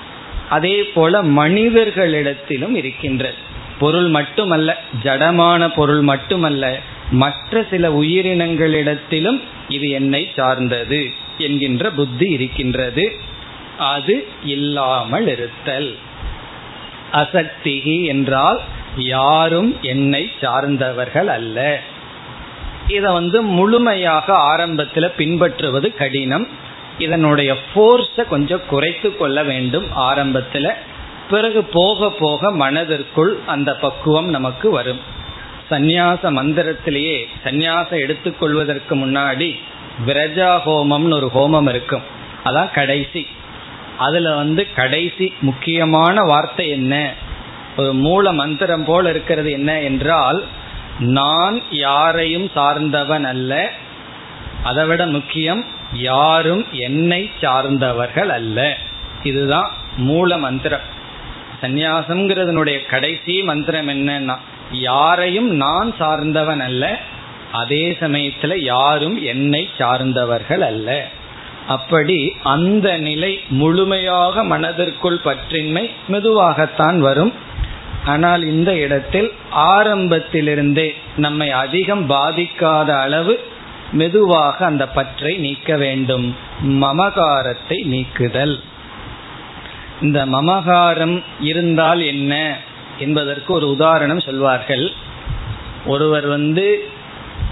Speaker 1: அதே போல மனிதர்களிடத்திலும் இருக்கின்றது. பொருள் மட்டுமல்ல ஜடமான பொருள் மட்டுமல்ல மற்ற சில உயிரினங்களிடத்திலும் இது என்னை சார்ந்தது என்கின்ற புத்தி இருக்கின்றது. அது இல்லாமல் இருத்தல். அசக்திகி என்றால் யாரும் என்னை சார்ந்தவர்கள் அல்ல. இதை வந்து முழுமையாக ஆரம்பத்தில் பின்பற்றுவது கடினம். இதனுடைய ஃபோர்ஸை கொஞ்சம் குறைத்து கொள்ள வேண்டும் ஆரம்பத்தில். பிறகு போக போக மனதிற்குள் அந்த பக்குவம் நமக்கு வரும். சந்நியாச மந்திரத்திலேயே சந்நியாசம் எடுத்துக்கொள்வதற்கு முன்னாடி விரஜா ஹோமம்னு ஒரு ஹோமம் இருக்கும். அதான் கடைசி. அதுல வந்து கடைசி முக்கியமான வார்த்தை என்ன? ஒரு மூல மந்திரம் போல் இருக்கிறது என்ன என்றால் நான் யாரையும் சார்ந்தவன் அல்ல. அதை விட முக்கியம் யாரும் என்னை சார்ந்தவர்கள் அல்ல. இதுதான் மூல மந்திரம். சந்நியாசம்ங்கிறதுனுடைய கடைசி மந்திரம் என்னன்னா யாரையும் நான் சார்ந்தவன் அல்ல அதே சமயத்துல யாரும் என்னை சார்ந்தவர்கள் அல்ல. அப்படி அந்த நிலை முழுமையாக மனதிற்குள் பற்றின்மை மெதுவாகத்தான் வரும். ஆனால் இந்த இடத்தில் ஆரம்பத்திலிருந்தே நம்மை அதிகம் பாதிக்காத அளவு மெதுவாக அந்த பற்றை நீக்க வேண்டும். மமகாரத்தை நீக்குதல். இந்த மமகாரம் இருந்தால் என்ன என்பதற்கு ஒரு உதாரணம் சொல்வார்கள். ஒருவர் வந்து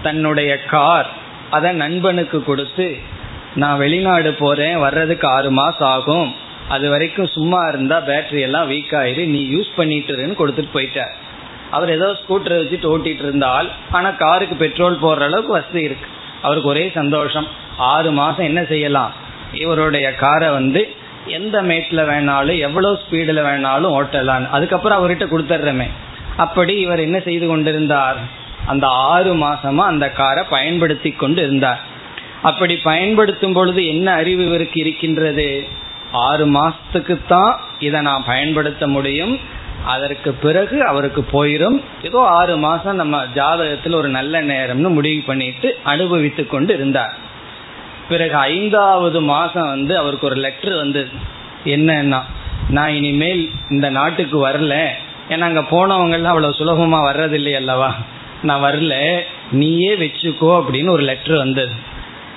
Speaker 1: தன்னுடைய கார் அதை நண்பனுக்கு கொடுத்து நான் வெளிநாடு போறேன் வர்றதுக்கு ஆறு மாசம் ஆகும். அது வரைக்கும் சும்மா இருந்தா பேட்டரி எல்லாம் வீக் ஆயிரு. நீ யூஸ் பண்ணிட்டுருன்னு கொடுத்துட்டு போயிட்டார். அவர் ஏதோ ஸ்கூட்டரை வச்சுட்டு ஓட்டிட்டு இருந்தால் ஆனா காருக்கு பெட்ரோல் போடுற அளவுக்கு வசதி இருக்கு. அவருக்கு ஒரே சந்தோஷம். ஆறு மாசம் என்ன செய்யலாம்? இவருடைய காரை வந்து எந்த மேட்ல வேணாலும் எவ்வளவு ஸ்பீடில் வேணாலும் ஓட்டலாம். அதுக்கப்புறம் அவர்கிட்ட கொடுத்துட்றமே. அப்படி இவர் என்ன செய்து கொண்டிருந்தார்? அந்த ஆறு மாசமா அந்த காரை பயன்படுத்தி கொண்டு இருந்தார் அப்படி பயன்படுத்தும் பொழுது என்ன அறிவு இவருக்கு இருக்கின்றது? ஆறு மாசத்துக்கு தான் இதை நான் பயன்படுத்த முடியும். அதற்கு பிறகு அவருக்கு போயிரும். ஏதோ ஆறு மாசம் நம்ம ஜாதகத்தில் ஒரு நல்ல நேரம்னு முடிவு பண்ணிட்டு அனுபவித்து கொண்டு இருந்தார் பிறகு ஐந்தாவது மாசம் வந்து அவருக்கு ஒரு லெட்டர் வந்து என்னன்னா நான் இனிமேல் இந்த நாட்டுக்கு வரல. ஏன்னா அங்கே போனவங்கெல்லாம் அவ்வளோ சுலபமாக வர்றதில்லை அல்லவா? நான் வரல. நீயே வச்சுக்கோ அப்படின்னு ஒரு லெட்ரு வந்தது.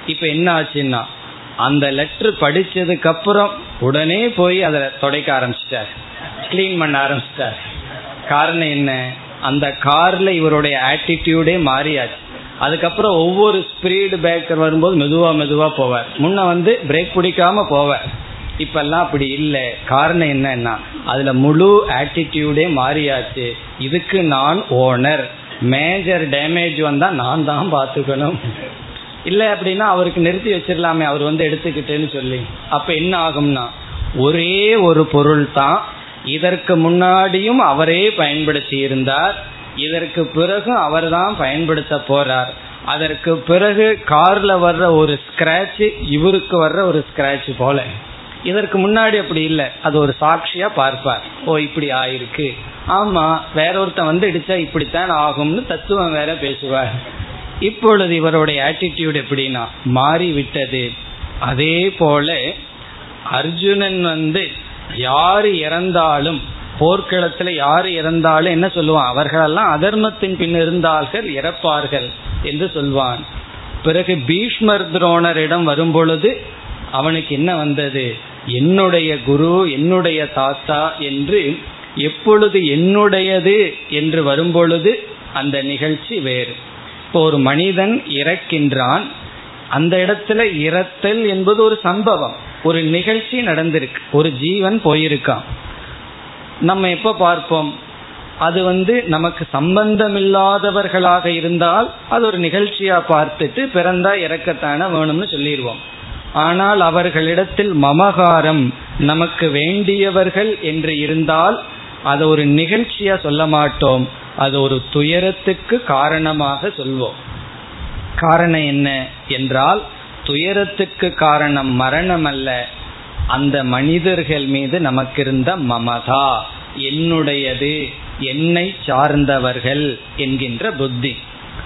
Speaker 1: இப்போ என்ன ஆச்சுன்னா அந்த லெட்ரு படித்ததுக்கப்புறம் உடனே போய் அதை துடைக்க ஆரம்பிச்சிட்டார். கிளீன் பண்ண ஆரம்பிச்சிட்டார். காரணம் என்ன? அந்த கார்ல இவருடைய ஆட்டிடியூடே மாறியாச்சு. அதுக்கப்புறம் ஒவ்வொரு ஸ்பீடு பேக்கர் வரும்போது மெதுவா மெதுவா போவார். முன்ன வந்து பிரேக் பிடிக்காம போவார். இப்பெல்லாம் அப்படி இல்லை. காரணம் என்னன்னா அதுல முழு ஆட்டிடியூடே மாறியாச்சு. இதுக்கு நான் ஓனர் மேஜர் டேமேஜ் வந்தா நான் தான் பார்த்துக்கணும். இல்லை அப்படின்னா அவருக்கு நிறுத்தி வச்சிடலாமே. அவர் வந்து எடுத்துக்கிட்டேன்னு சொல்லி. அப்ப என்ன ஆகும்னா ஒரே ஒரு பொருள் தான் இதற்கு முன்னாடியும் அவரே பயன்படுத்தி இருந்தார் இதற்கு பிறகு அவர் தான் பயன்படுத்த போறார். அதற்கு பிறகு கார்ல வர்ற ஒரு ஸ்கிராட்ச் இவருக்கு வர்ற ஒரு ஸ்கிராட்ச் போல. இதற்கு முன்னாடி அப்படி இல்லை. அது ஒரு சாட்சியா பார்ப்பார். ஓ இப்படி ஆயிருக்கு. ஆமா வேற ஒருத்தன் வந்து இடிச்சா இப்படித்தான் ஆகும்னு தத்துவம் வேற பேசுவார். இப்பொழுது இவருடைய ஆட்டிடியூட் எப்படின்னா மாறி விட்டது அதே போல அர்ஜுனன் வந்து யாரு இறந்தாலும் போர்க்களத்துல யாரு இறந்தாலும் என்ன சொல்லுவான்? அவர்களெல்லாம் அதர்மத்தின் பின் இருந்தார்கள் இறப்பார்கள் என்று சொல்வான். பிறகு பீஷ்மர் துரோணரிடம் வரும்பொழுது அவனுக்கு என்ன வந்தது? என்னுடைய குரு என்னுடைய தாத்தா என்று எப்பொழுது என்னுடையது என்று வரும்பொழுது அந்த நிகழ்ச்சி வேறு. இப்போ ஒரு மனிதன் இறக்கின்றான் அந்த இடத்துல இறத்தல் என்பது ஒரு சம்பவம். ஒரு நிகழ்ச்சி நடந்திருக்கு. ஒரு ஜீவன் போயிருக்கான். நம்ம எப்ப பார்ப்போம்? அது வந்து நமக்கு சம்பந்தமில்லாதவர்களாக இருந்தால் அது ஒரு நிகழ்ச்சியா பார்த்துட்டு பிறந்தா இறக்கத்தான வேணும்னு சொல்லிடுவோம். ஆனால் அவர்களிடத்தில் மமகாரம் நமக்கு வேண்டியவர்கள் என்று இருந்தால் அதை ஒரு நிகழ்ச்சியா சொல்ல மாட்டோம். அது ஒரு துயரத்துக்கு காரணமாக சொல்வோம். காரணம் என்ன? என்றால் துயரத்துக்கு காரணம் மரணம் அல்ல அந்த மனிதர்கள் மீது நமக்கு இருந்த மமதா என்னுடையது என்னை சார்ந்தவர்கள் என்கின்ற புத்தி.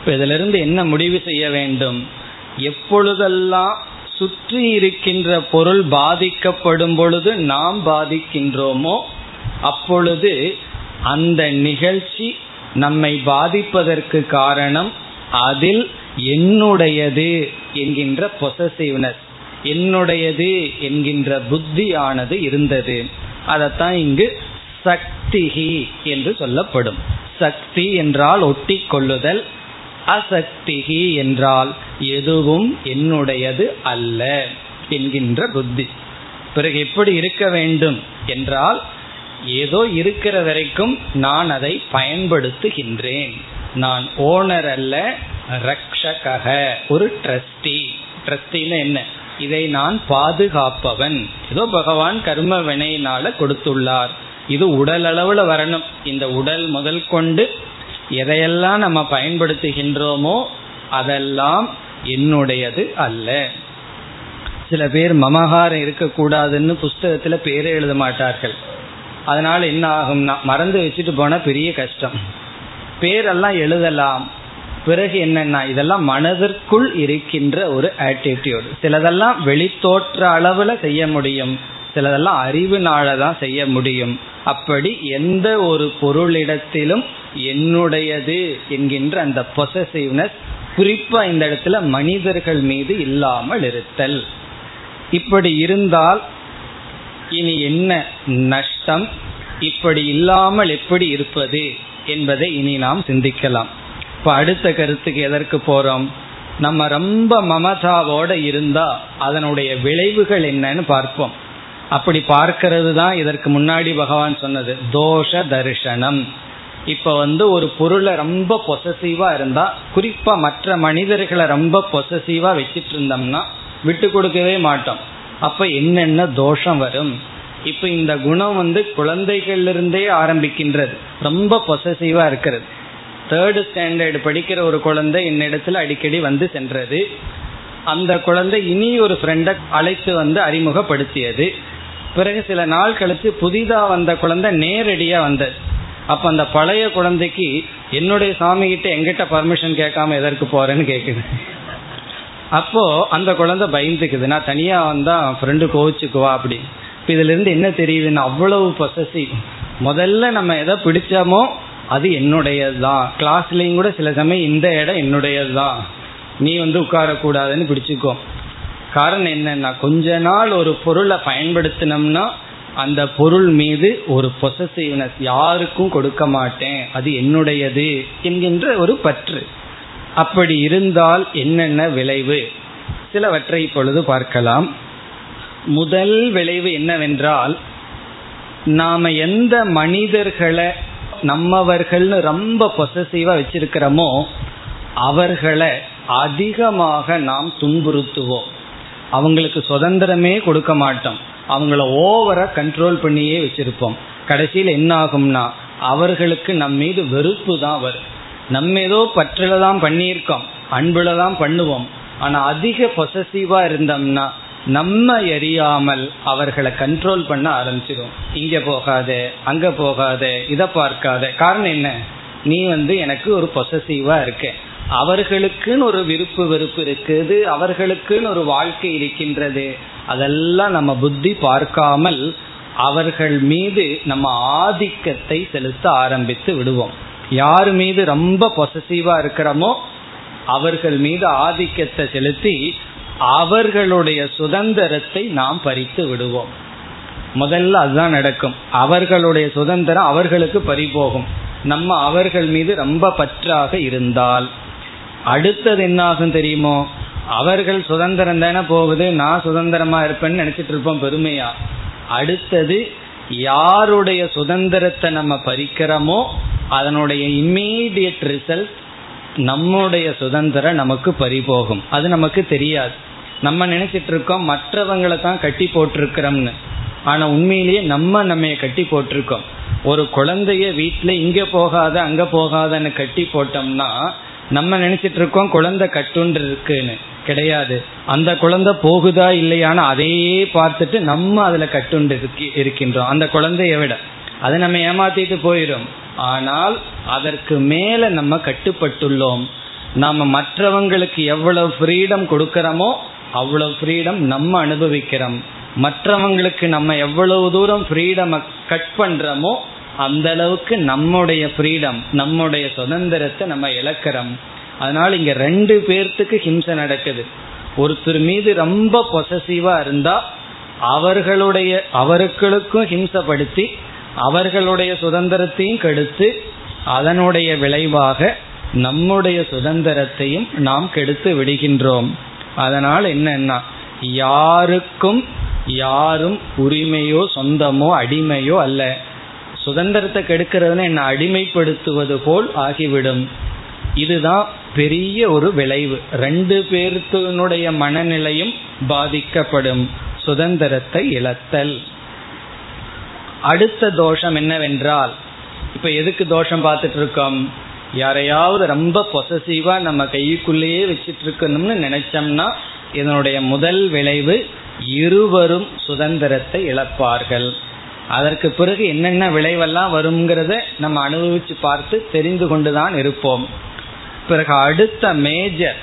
Speaker 1: இதிலிருந்து என்ன முடிவு செய்ய வேண்டும்? எப்பொழுதெல்லாம் சுற்றி இருக்கின்ற பொருள் பாதிக்கப்படும் பொழுது நாம் பாதிக்கின்றோமோ அப்பொழுது அந்த நிகழ்ச்சி நம்மை பாதிப்பதற்கு காரணம் அதில் என்னுடையது என்கின்ற பொசசிவ்னஸ் என்னுடையது என்கின்ற புத்தியானது இருந்தது. அதைத்தான் இங்கு சக்திகி என்று சொல்லப்படும். சக்தி என்றால் ஒட்டி கொள்ளுதல் அசக்திகி என்றால் எதுவும் என்னுடையது அல்ல என்கின்ற புத்தி. பிறகு எப்படி இருக்க வேண்டும் என்றால் ஏதோ இருக்கிற வரைக்கும் நான் அதை பயன்படுத்துகின்றேன். நான் ஓனர் அல்ல ரக்ஷக ஒரு ட்ரஸ்டி ட்ரஸ்டின்னு என்ன? இதை நான் பாதுகாப்பவன். ஏதோ பகவான் கர்ம வினையினால கொடுத்துள்ளார். இது உடல் அளவுல வரணும். இந்த உடல் முதல் கொண்டு எதையெல்லாம் நம்ம பயன்படுத்துகின்றோமோ அதெல்லாம் என்னுடையது அல்ல. சில பேர் மமகாரம் இருக்கக்கூடாதுன்னு புஸ்தகத்துல பேரே எழுத மாட்டார்கள். அதனால என்ன ஆகும்னா மறந்து வச்சுட்டு போனா பெரிய கஷ்டம். பேரெல்லாம் எழுதலாம். பிறகு என்னன்னா இதெல்லாம் மனதிற்குள் இருக்கின்ற ஒரு ஆட்டிடியூடு சிலதெல்லாம் வெளித்தோற்ற அளவுல செய்ய முடியும். சிலதெல்லாம் அறிவுனால தான் செய்ய முடியும். அப்படி எந்த ஒரு பொருளிடத்திலும் என்னுடையது என்கின்ற அந்த பொசசிவ்னஸ் குறிப்பா இந்த இடத்துல மனிதர்கள் மீது இல்லாமல் இருத்தல். இப்படி இருந்தால் இனி என்ன நஷ்டம்? இப்படி இல்லாமல் எப்படி இருப்பது என்பதை இனி நாம் சிந்திக்கலாம். இப்ப அடுத்த கருத்துக்கு எதற்கு போறோம்? நம்ம ரொம்ப மமதாவோட இருந்தா அதனுடைய விளைவுகள் என்னன்னு பார்ப்போம். அப்படி பார்க்கிறது தான் இதற்கு முன்னாடி பகவான் சொன்னது தோஷ தரிசனம். இப்ப வந்து ஒரு பொருளை ரொம்ப பொசசிவா இருந்தா குறிப்பா மற்ற மனிதர்களை ரொம்ப பொசசிவா வச்சிட்டு இருந்தோம்னா விட்டு கொடுக்கவே மாட்டோம். அப்ப என்னென்ன தோஷம் வரும்? இப்ப இந்த குணம் வந்து குழந்தைகள்ல இருந்தே ஆரம்பிக்கின்றது. ரொம்ப பொசசிவா இருக்கிறது. தேர்டு ஸ்டாண்டர்டு படிக்கிற ஒரு குழந்தை என்னிடத்துல அடிக்கடி வந்து சென்றது. அந்த குழந்தை இனி ஒரு ஃப்ரெண்டை அழைத்து வந்து அறிமுகப்படுத்தியது. பிறகு சில நாள் கழித்து புதிதாக வந்த குழந்தை நேரடியாக வந்தது. அப்போ அந்த பழைய குழந்தைக்கு என்னுடைய சாமிகிட்ட எங்கிட்ட பர்மிஷன் கேட்காம எதற்கு போறேன்னு கேட்குது அப்போ அந்த குழந்தை பயந்துக்குது. நான் தனியாக வந்தா ஃப்ரெண்டு கோவிச்சுக்குவா அப்படி இப்ப இதுல இருந்து என்ன தெரியுதுன்னு அவ்வளவு பொசசிவ் முதல்ல நம்ம எதை பிடிச்சோமோ அது என்னுடையது தான் கிளாஸ்லயும் கூட சில சமயம் இந்த இடம் என்னுடையது தான் நீ வந்து உட்காரக்கூடாதுன்னு பிடிச்சிக்கோ. காரணம் என்னன்னா கொஞ்ச நாள் ஒரு பொருளை பயன்படுத்தினோம்னா அந்த பொருள் மீது ஒரு பொசசிவ்னஸ் யாருக்கும் கொடுக்க மாட்டேன். அது என்னுடையது என்கின்ற ஒரு பற்று. அப்படி இருந்தால் என்னென்ன விளைவு? சிலவற்றை இப்பொழுது பார்க்கலாம். முதல் விளைவு என்னவென்றால் நாம எந்த மனிதர்களை நம்மவர்கள்னு ரொம்ப பொசசிவா வச்சிருக்கிறோமோ அவர்களை அதிகமாக நாம் துன்புறுத்துவோம். அவங்களுக்கு சுதந்திரமே கொடுக்க மாட்டோம். அவங்கள ஓவரா கண்ட்ரோல் பண்ணியே வச்சிருப்போம். கடைசியில் என்ன ஆகும்னா அவர்களுக்கு நம் மீது வெறுப்பு தான் வரும். நம்ம ஏதோ பற்றில தான் பண்ணியிருக்கோம். அன்புல தான் பண்ணுவோம். ஆனா அதிக பொசசிவா இருந்தோம்னா நம்ம எரியாமல் அவர்களை கண்ட்ரோல் பண்ண ஆரம்பிச்சிடும் இங்க போகாத அங்க போகாத இதை பார்க்காத. காரணம் என்ன? நீ வந்து எனக்கு ஒரு பொசசிவா இருக்க. அவர்களுக்குன்னு ஒரு விருப்பு வெறுப்பு இருக்குது. அவர்களுக்குன்னு ஒரு வாழ்க்கை இருக்கின்றது. அதெல்லாம் நம்ம புத்தி பார்க்காமல் அவர்கள் மீது நம்ம ஆதிக்கத்தை செலுத்த ஆரம்பித்து விடுவோம். யார் மீது ரொம்ப பொசசிவா இருக்கிறோமோ அவர்கள் மீது ஆதிக்கத்தை செலுத்தி அவர்களுடைய சுதந்திரத்தை நாம் பறித்து விடுவோம். முதல்ல அதுதான் நடக்கும். அவர்களுடைய சுதந்திரம் அவர்களுக்கு பறிபோகும். நம்ம அவர்கள் மீது ரொம்ப பற்றாக இருந்தால். அடுத்தது என்ன ஆகும் தெரியுமோ? அவர்கள் சுதந்திரம் தானே போகுது நான் சுதந்திரமா இருப்பேன்னு நினைச்சிட்டு இருப்போம் பெருமையா? அடுத்தது யாருடைய சுதந்திரத்தை நம்ம பறிக்கிறோமோ அதனுடைய இம்மீடியட் ரிசல்ட் நம்முடைய சுதந்திரம் நமக்கு பறிபோகும். அது நமக்கு தெரியாது. நம்ம நினைச்சிட்டு இருக்கோம் மற்றவங்களை தான் கட்டி போட்டிருக்கிறோம்னு. ஆனா உண்மையிலேயே நம்ம நம்ம கட்டி போட்டிருக்கோம். ஒரு குழந்தைய வீட்டுல இங்க போகாத அங்க போகாதன்னு கட்டி போட்டோம்னா நம்ம நினைச்சிட்டு இருக்கோம் குழந்தை கட்டுண்டு இருக்குன்னு. கிடையாது. அந்த குழந்தை போகுதா இல்லையான்னு அதையே பார்த்துட்டு நம்ம அதுல கட்டுண்டு இருக்கின்றோம். அந்த குழந்தைய விட. அதை நம்ம ஏமாத்திட்டு போயிடும் ஆனால் அதற்கு மேல நம்ம கட்டுப்பட்டுள்ளோம். நாம மற்றவங்களுக்கு எவ்வளவு ஃப்ரீடம் கொடுக்கிறோமோ அவ்வளவு ஃப்ரீடம் நம்ம அனுபவிக்கிறோம். மற்றவங்களுக்கு நம்ம எவ்வளவு தூரம் ஃப்ரீடம் கட் பண்றோமோ அந்த அளவுக்கு நம்முடைய ஃப்ரீடம் நம்முடைய சுதந்திரத்தை நம்ம இழக்கிறோம். அதனால இங்க ரெண்டு பேர்த்துக்கு ஹிம்சை நடக்குது. ஒருத்தர் மீது ரொம்ப பொசசிவா இருந்தா அவர்களுடைய அவர்களுக்கும் ஹிம்சப்படுத்தி அவர்களுடைய சுதந்திரத்தையும் கெடுத்து அதனுடைய விளைவாக நம்முடைய சுதந்திரத்தையும் நாம் கெடுத்து விடுகின்றோம். அதனால் என்னன்னா யாருக்கும் யாரும் உரிமையோ சொந்தமோ அடிமையோ அல்ல. சுதந்திரத்தை கெடுக்கிறதுன்னு என்ன அடிமைப்படுத்துவது போல் ஆகிவிடும். இதுதான் பெரிய ஒரு விளைவு. ரெண்டு பேர்த்தினுடைய மனநிலையும் பாதிக்கப்படும். சுதந்திரத்தை இழத்தல். அடுத்த தோஷம் என்னவென்றால் இப்ப எதுக்கு தோஷம் பார்த்துட்டு இருக்கோம் யாரையாவது ரொம்ப பொசசிவா நம்ம கைக்குள்ளேயே வச்சிட்டு இருக்கணும்னு நினைச்சோம்னா இதனுடைய முதல் விளைவு இருவரும் சுதந்திரத்தை இழப்பார்கள். அதற்கு பிறகு என்னென்ன விளைவெல்லாம் வருங்கிறத நம்ம அனுபவிச்சு பார்த்து தெரிந்து கொண்டுதான் இருப்போம். பிறகு அடுத்த மேஜர்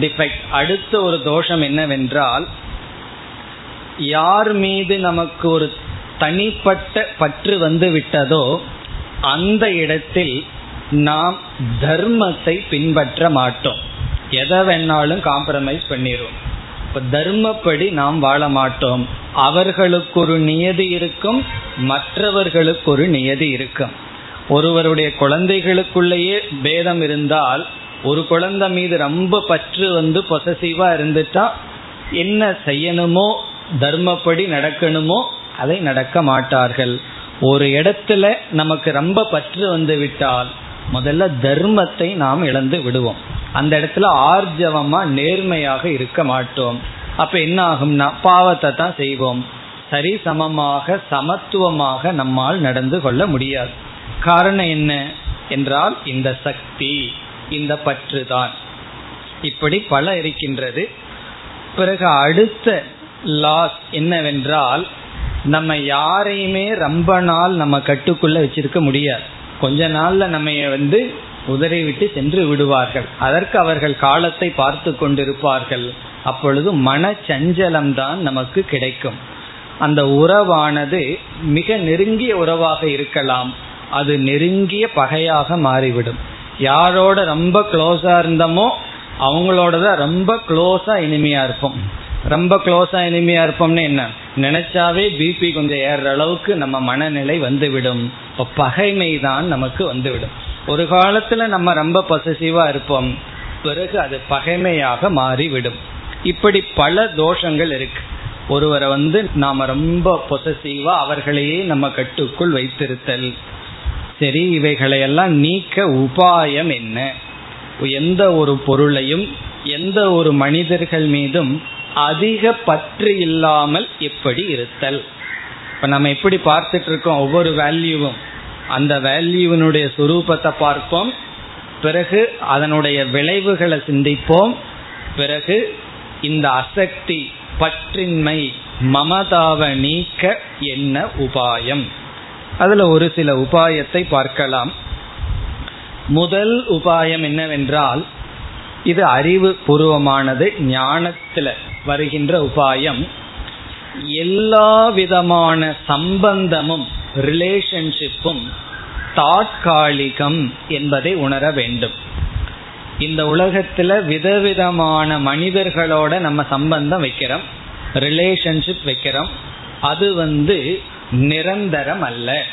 Speaker 1: டிஃபெக்ட் அடுத்த ஒரு தோஷம் என்னவென்றால் யார் மீது நமக்கு ஒரு தனிப்பட்ட பற்று வந்து விட்டதோ அந்த இடத்தில் நாம் தர்மத்தை பின்பற்ற மாட்டோம். எதை வேணாலும் காம்ப்ரமைஸ் பண்ணிடுவோம் இப்ப தர்மப்படி நாம் வாழ மாட்டோம். அவர்களுக்கு ஒரு நியதி இருக்கும் மற்றவர்களுக்கு ஒரு நியதி இருக்கும். ஒருவருடைய குழந்தைகளுக்குள்ளேயே பேதம் இருந்தால் ஒரு குழந்தை மீது ரொம்ப பற்று வந்து பொசசிவா இருந்துட்டா என்ன செய்யணுமோ தர்மப்படி நடக்கணுமோ அதை நடக்க மாட்டார்கள். ஒரு இடத்துல நமக்கு ரொம்ப பற்று வந்து விட்டால் முதல்ல தர்மத்தை நாம் இழந்து விடுவோம். அந்த இடத்துல ஆர்ஜவமா நேர்மையாக இருக்க மாட்டோம். அப்ப என்ன ஆகும்னா பாவத்தை தான் செய்வோம். சரி சமமாக சமத்துவமாக நம்மால் நடந்து கொள்ள முடியாது. காரணம் என்ன என்றால் இந்த சக்தி இந்த பற்று தான் இப்படி பல இருக்கின்றது. பிறகு அடுத்த லாஸ் என்னவென்றால் நம்ம யாரையுமே ரொம்ப நாள் நம்ம கட்டுக்குள்ள வச்சிருக்க முடியாது. கொஞ்ச நாள்ல நம்ம வந்து உதறி விட்டு சென்று விடுவார்கள். அதற்கு அவர்கள் காலத்தை பார்த்து கொண்டிருப்பார்கள். அப்பொழுது மன சஞ்சலம் தான் நமக்கு கிடைக்கும். அந்த உறவானது மிக நெருங்கிய உறவாக இருக்கலாம். அது நெருங்கிய பகையாக மாறிவிடும். யாரோட ரொம்ப க்ளோஸா இருந்தோமோ அவங்களோட தான் ரொம்ப க்ளோஸா இனிமையா இருப்போம். ரொம்ப க்ளோஸா இனிமையா இருப்போம்னு என்ன? நினைச்சாவே பிபி கொஞ்சம் ஏறுற அளவுக்கு நம்ம மனநிலை வந்துவிடும். இப்போ பகைமை தான் நமக்கு வந்துவிடும். ஒரு காலத்துல நம்ம ரொம்ப பொசசிவா இருப்போம். பிறகு அது பகைமையாக மாறிவிடும். இப்படி பல தோஷங்கள் இருக்கு. ஒருவரை வந்து நாம ரொம்ப பொசசிவா அவர்களையே நம்ம கட்டுக்குள் வைத்திருத்தல். சரி இவைகளையெல்லாம் நீக்க உபாயம் என்ன? எந்த ஒரு பொருளையும் எந்த ஒரு மனிதர்கள் மீதும் அதிக பற்று இல்லாமல் எப்படி இருத்தல். இப்ப நம்ம எப்படி பார்த்துட்டு இருக்கோம் ஒவ்வொரு வேல்யூவும் அந்த வேல்யூவினுடைய சுரூபத்தை பார்ப்போம். பிறகு அதனுடைய விளைவுகளை சிந்திப்போம். பிறகு இந்த அசக்தி பற்றின்மை மமதாவ நீக்க என்ன உபாயம்? அதுல ஒரு சில உபாயத்தை பார்க்கலாம். முதல் உபாயம் என்னவென்றால் இது அறிவு பூர்வமானது ஞானத்துல வருகின்ற உபாயம் எல்லா விதமான சம்பந்தமும் ரிலேஷன்ஷிப்பும் தாற்காலிகம் என்பதை உணர வேண்டும். இந்த உலகத்துல விதவிதமான மனிதர்களோட நம்ம சம்பந்தம் வைக்கிறோம் ரிலேஷன்ஷிப் வைக்கிறோம். அது வந்து நிரந்தரம் அல்ல.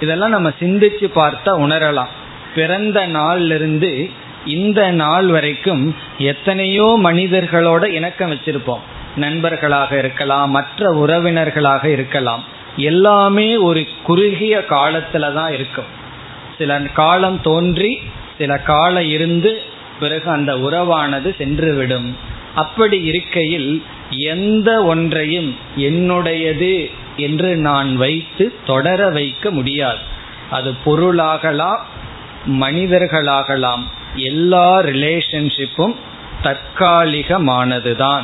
Speaker 1: இதெல்லாம் நம்ம சிந்திச்சு பார்த்தா உணரலாம். பிறந்த நாள்லிருந்து இந்த நாள் வரைக்கும் எத்தனையோ மனிதர்களோட இணக்கம் வச்சிருப்போம். நண்பர்களாக இருக்கலாம் மற்ற உறவினர்களாக இருக்கலாம். எல்லாமே ஒரு குறுகிய காலத்துல தான் இருக்கும். சில காலம் தோன்றி சில காலம் இருந்து பிறகு அந்த உறவானது சென்றுவிடும். அப்படி இருக்கையில் எந்த ஒன்றையும் என்னுடையது என்று நான் வைத்து தொடர வைக்க முடியாது. அது பொருளாகலாம் மனிதர்களாகலாம். எல்லா ரிலேஷன்ஷிப்பும் தற்காலிகமானதுதான்.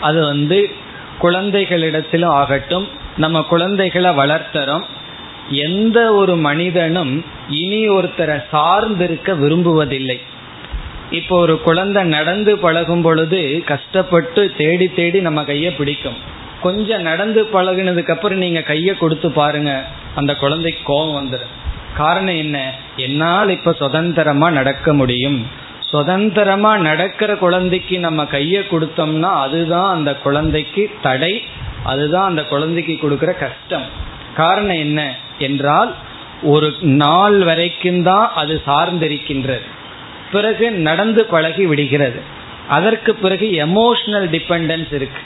Speaker 1: அது வந்து குழந்தைகளிடத்திலும் ஆகட்டும் நம்ம குழந்தைகளை வளர்த்துறோம் எந்த ஒரு மனிதனும் இனி ஒருத்தரை சார்ந்திருக்க விரும்புவதில்லை. இப்போ ஒரு குழந்தை நடந்து பழகும் பொழுது கஷ்டப்பட்டு தேடி தேடி நம்ம கையை பிடிக்கும். கொஞ்சம் நடந்து பழகினதுக்கு அப்புறம் நீங்க கையை கொடுத்து பாருங்க அந்த குழந்தைக்கு கோபம் வந்துடும் காரணம் என்ன? என்னால் இப்ப சுதந்திரமா நடக்க முடியும். சுதந்திரமா நடக்கிற குழந்தைக்கு நம்ம கையை கொடுத்தோம்னா அதுதான் அந்த குழந்தைக்கு தடை அதுதான் அந்த குழந்தைக்கு கொடுக்கிற கஷ்டம். காரணம் என்ன? என்றால் ஒரு நாள் வரைக்கும் தான் அது சார்ந்திருக்கின்றது. பிறகு நடந்து பழகி விடுகிறது. அதற்கு பிறகு எமோஷனல் டிபெண்டன்ஸ் இருக்கு.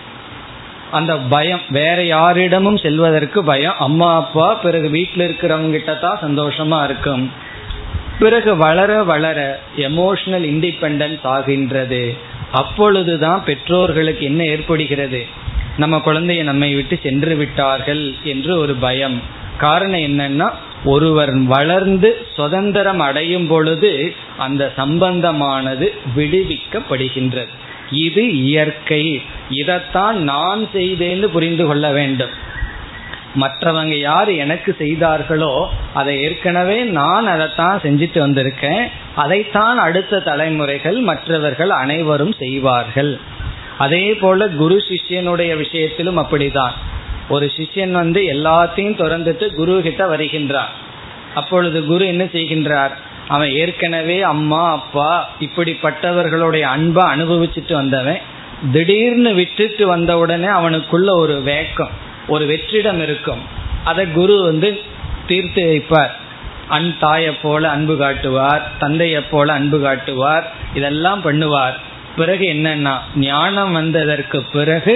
Speaker 1: அந்த பயம் வேற யாரிடமும் செல்வதற்கு பயம். அம்மா அப்பா பிறகு வீட்டில் இருக்கிறவங்க கிட்ட தான் சந்தோஷமா இருக்கும். பிறகு வளர வளர எமோஷனல் இண்டிபெண்டன்ஸ் ஆகின்றது. அப்பொழுதுதான் பெற்றோர்களுக்கு என்ன ஏற்படுகிறது? நம்ம குழந்தைய நம்மை விட்டு சென்று விட்டார்கள் என்று ஒரு பயம். காரணம் என்னன்னா ஒருவர் வளர்ந்து சுதந்திரம் அடையும் பொழுது அந்த சம்பந்தமானது விடுவிக்கப்படுகின்றது. இது இயற்கை. இதைத்தான் நான் செய்தேன்னு புரிந்து கொள்ள வேண்டும். மற்றவங்க யார் எனக்கு செய்தார்களோ அதை ஏற்கனவே நான் அதைத்தான் செஞ்சுட்டு வந்திருக்கேன். அதைத்தான் அடுத்த தலைமுறைகள் மற்றவர்கள் அனைவரும் செய்வார்கள். அதே போல குரு சிஷ்யனுடைய விஷயத்திலும் அப்படிதான். ஒரு சிஷ்யன் வந்து எல்லாத்தையும் திறந்துட்டு குரு கிட்ட வருகின்றார். அப்பொழுது குரு என்ன செய்கின்றார்? அவன் ஏற்கனவே அம்மா அப்பா இப்படிப்பட்டவர்களுடைய அன்பை அனுபவிச்சுட்டு வந்தவன். திடீர்னு விட்டுட்டு வந்த உடனே அவனுக்குள்ள ஒரு வேக்கம் ஒரு வெற்றிடம் இருக்கும். அதை குரு வந்து தீர்த்து வைப்பார் அன் தாயை போல அன்பு காட்டுவார் தந்தையை போல அன்பு காட்டுவார் இதெல்லாம் பண்ணுவார். பிறகு என்னன்னா ஞானம் வந்ததற்கு பிறகு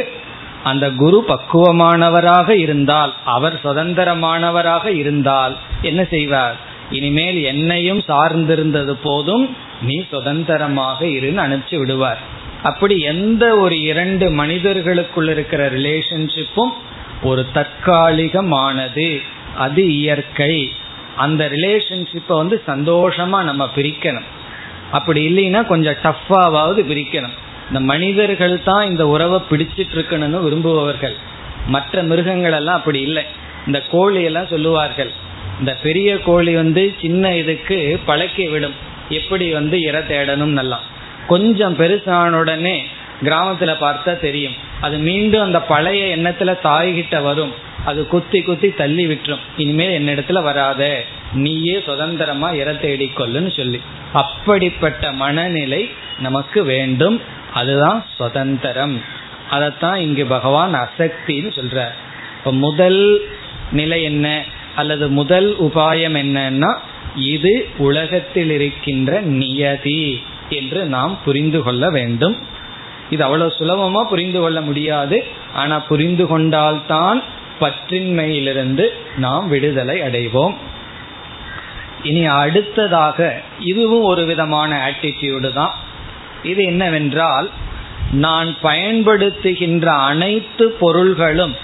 Speaker 1: அந்த குரு பக்குவமானவராக இருந்தால் அவர் சுதந்திரமானவராக இருந்தால் என்ன செய்வார்? இனிமேல் என்னையும் சார்ந்திருந்தது போதும் நீ சுதந்திரமாக இருன்னு அனுப்பிச்சு விடுவார். அப்படி எந்த ஒரு இரண்டு மனிதர்களுக்குள்ள இருக்கிற ரிலேஷன்ஷிப்பும் ஒரு தற்காலிகமானது. அது இயற்கை. அந்த ரிலேஷன்ஷிப்பை வந்து சந்தோஷமா நம்ம பிரிக்கணும். அப்படி இல்லைன்னா கொஞ்சம் டஃப்பாவது பிரிக்கணும். இந்த மனிதர்கள் தான் இந்த உறவை பிடிச்சிட்டு இருக்கணும்னு விரும்புபவர்கள். மற்ற மிருகங்கள் எல்லாம் அப்படி இல்லை. இந்த கோழி எல்லாம் சொல்லுவார்கள் இந்த பெரிய கோழி வந்து சின்ன இதுக்கு பழக்கி விடும். எப்படி வந்து இற தேடணும் நல்லா கொஞ்சம் பெருசான உடனே கிராமத்துல பார்த்தா தெரியும். அது மீண்டும் அந்த பழைய எண்ணத்துல தாய்கிட்ட வரும். அது குத்தி குத்தி தள்ளி விட்டுரும். இனிமேல் என்னிடத்துல வராத. நீயே சுதந்திரமா இற தேடிக்கொள்ளுன்னு சொல்லி. அப்படிப்பட்ட மனநிலை நமக்கு வேண்டும். அதுதான் சுதந்திரம். அதைத்தான் இங்கு பகவான் அசக்தின்னு சொல்றார். இப்போ முதல் நிலை என்ன? அல்லது முதல் உபாயம் என்னன்னா இது உலகத்தில் இருக்கின்ற நியதி என்று நாம் புரிந்து கொள்ள வேண்டும். இது அவ்வளவு சுலபமா புரிந்து கொள்ள முடியாது. ஆனா புரிந்து கொண்டால்தான் பற்றின்மையிலிருந்து நாம் விடுதலை அடைவோம். இனி அடுத்ததாக இதுவும் ஒரு விதமான ஆட்டிடியூடு தான். இது என்னவென்றால் நான் பயன்படுத்துகின்ற அனைத்து பொருள்களும்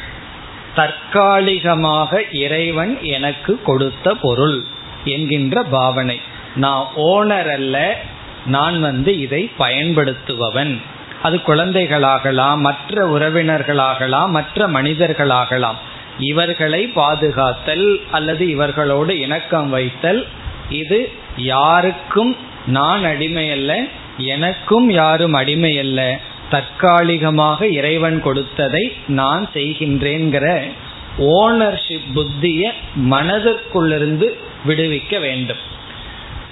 Speaker 1: தற்காலிகமாக இறைவன் எனக்கு கொடுத்த பொருள் என்கின்ற பாவனை. நான் ஓனர் அல்ல நான் வந்து இதை பயன்படுத்துபவன். அது குழந்தைகளாகலாம் மற்ற உறவினர்களாகலாம் மற்ற மனிதர்களாகலாம். இவர்களை பாதுகாத்தல் அல்லது இவர்களோடு இணக்கம் வைத்தல் இது யாருக்கும் நான் அடிமை அல்ல எனக்கும் யாரும் அடிமை அல்ல தற்காலிகமாக இறைவன் கொடுத்ததை நான் செய்கின்றேங்கிற ஓனர்ஷிப் புத்திய மனதிற்குள்ளிருந்து விடுவிக்க வேண்டும்.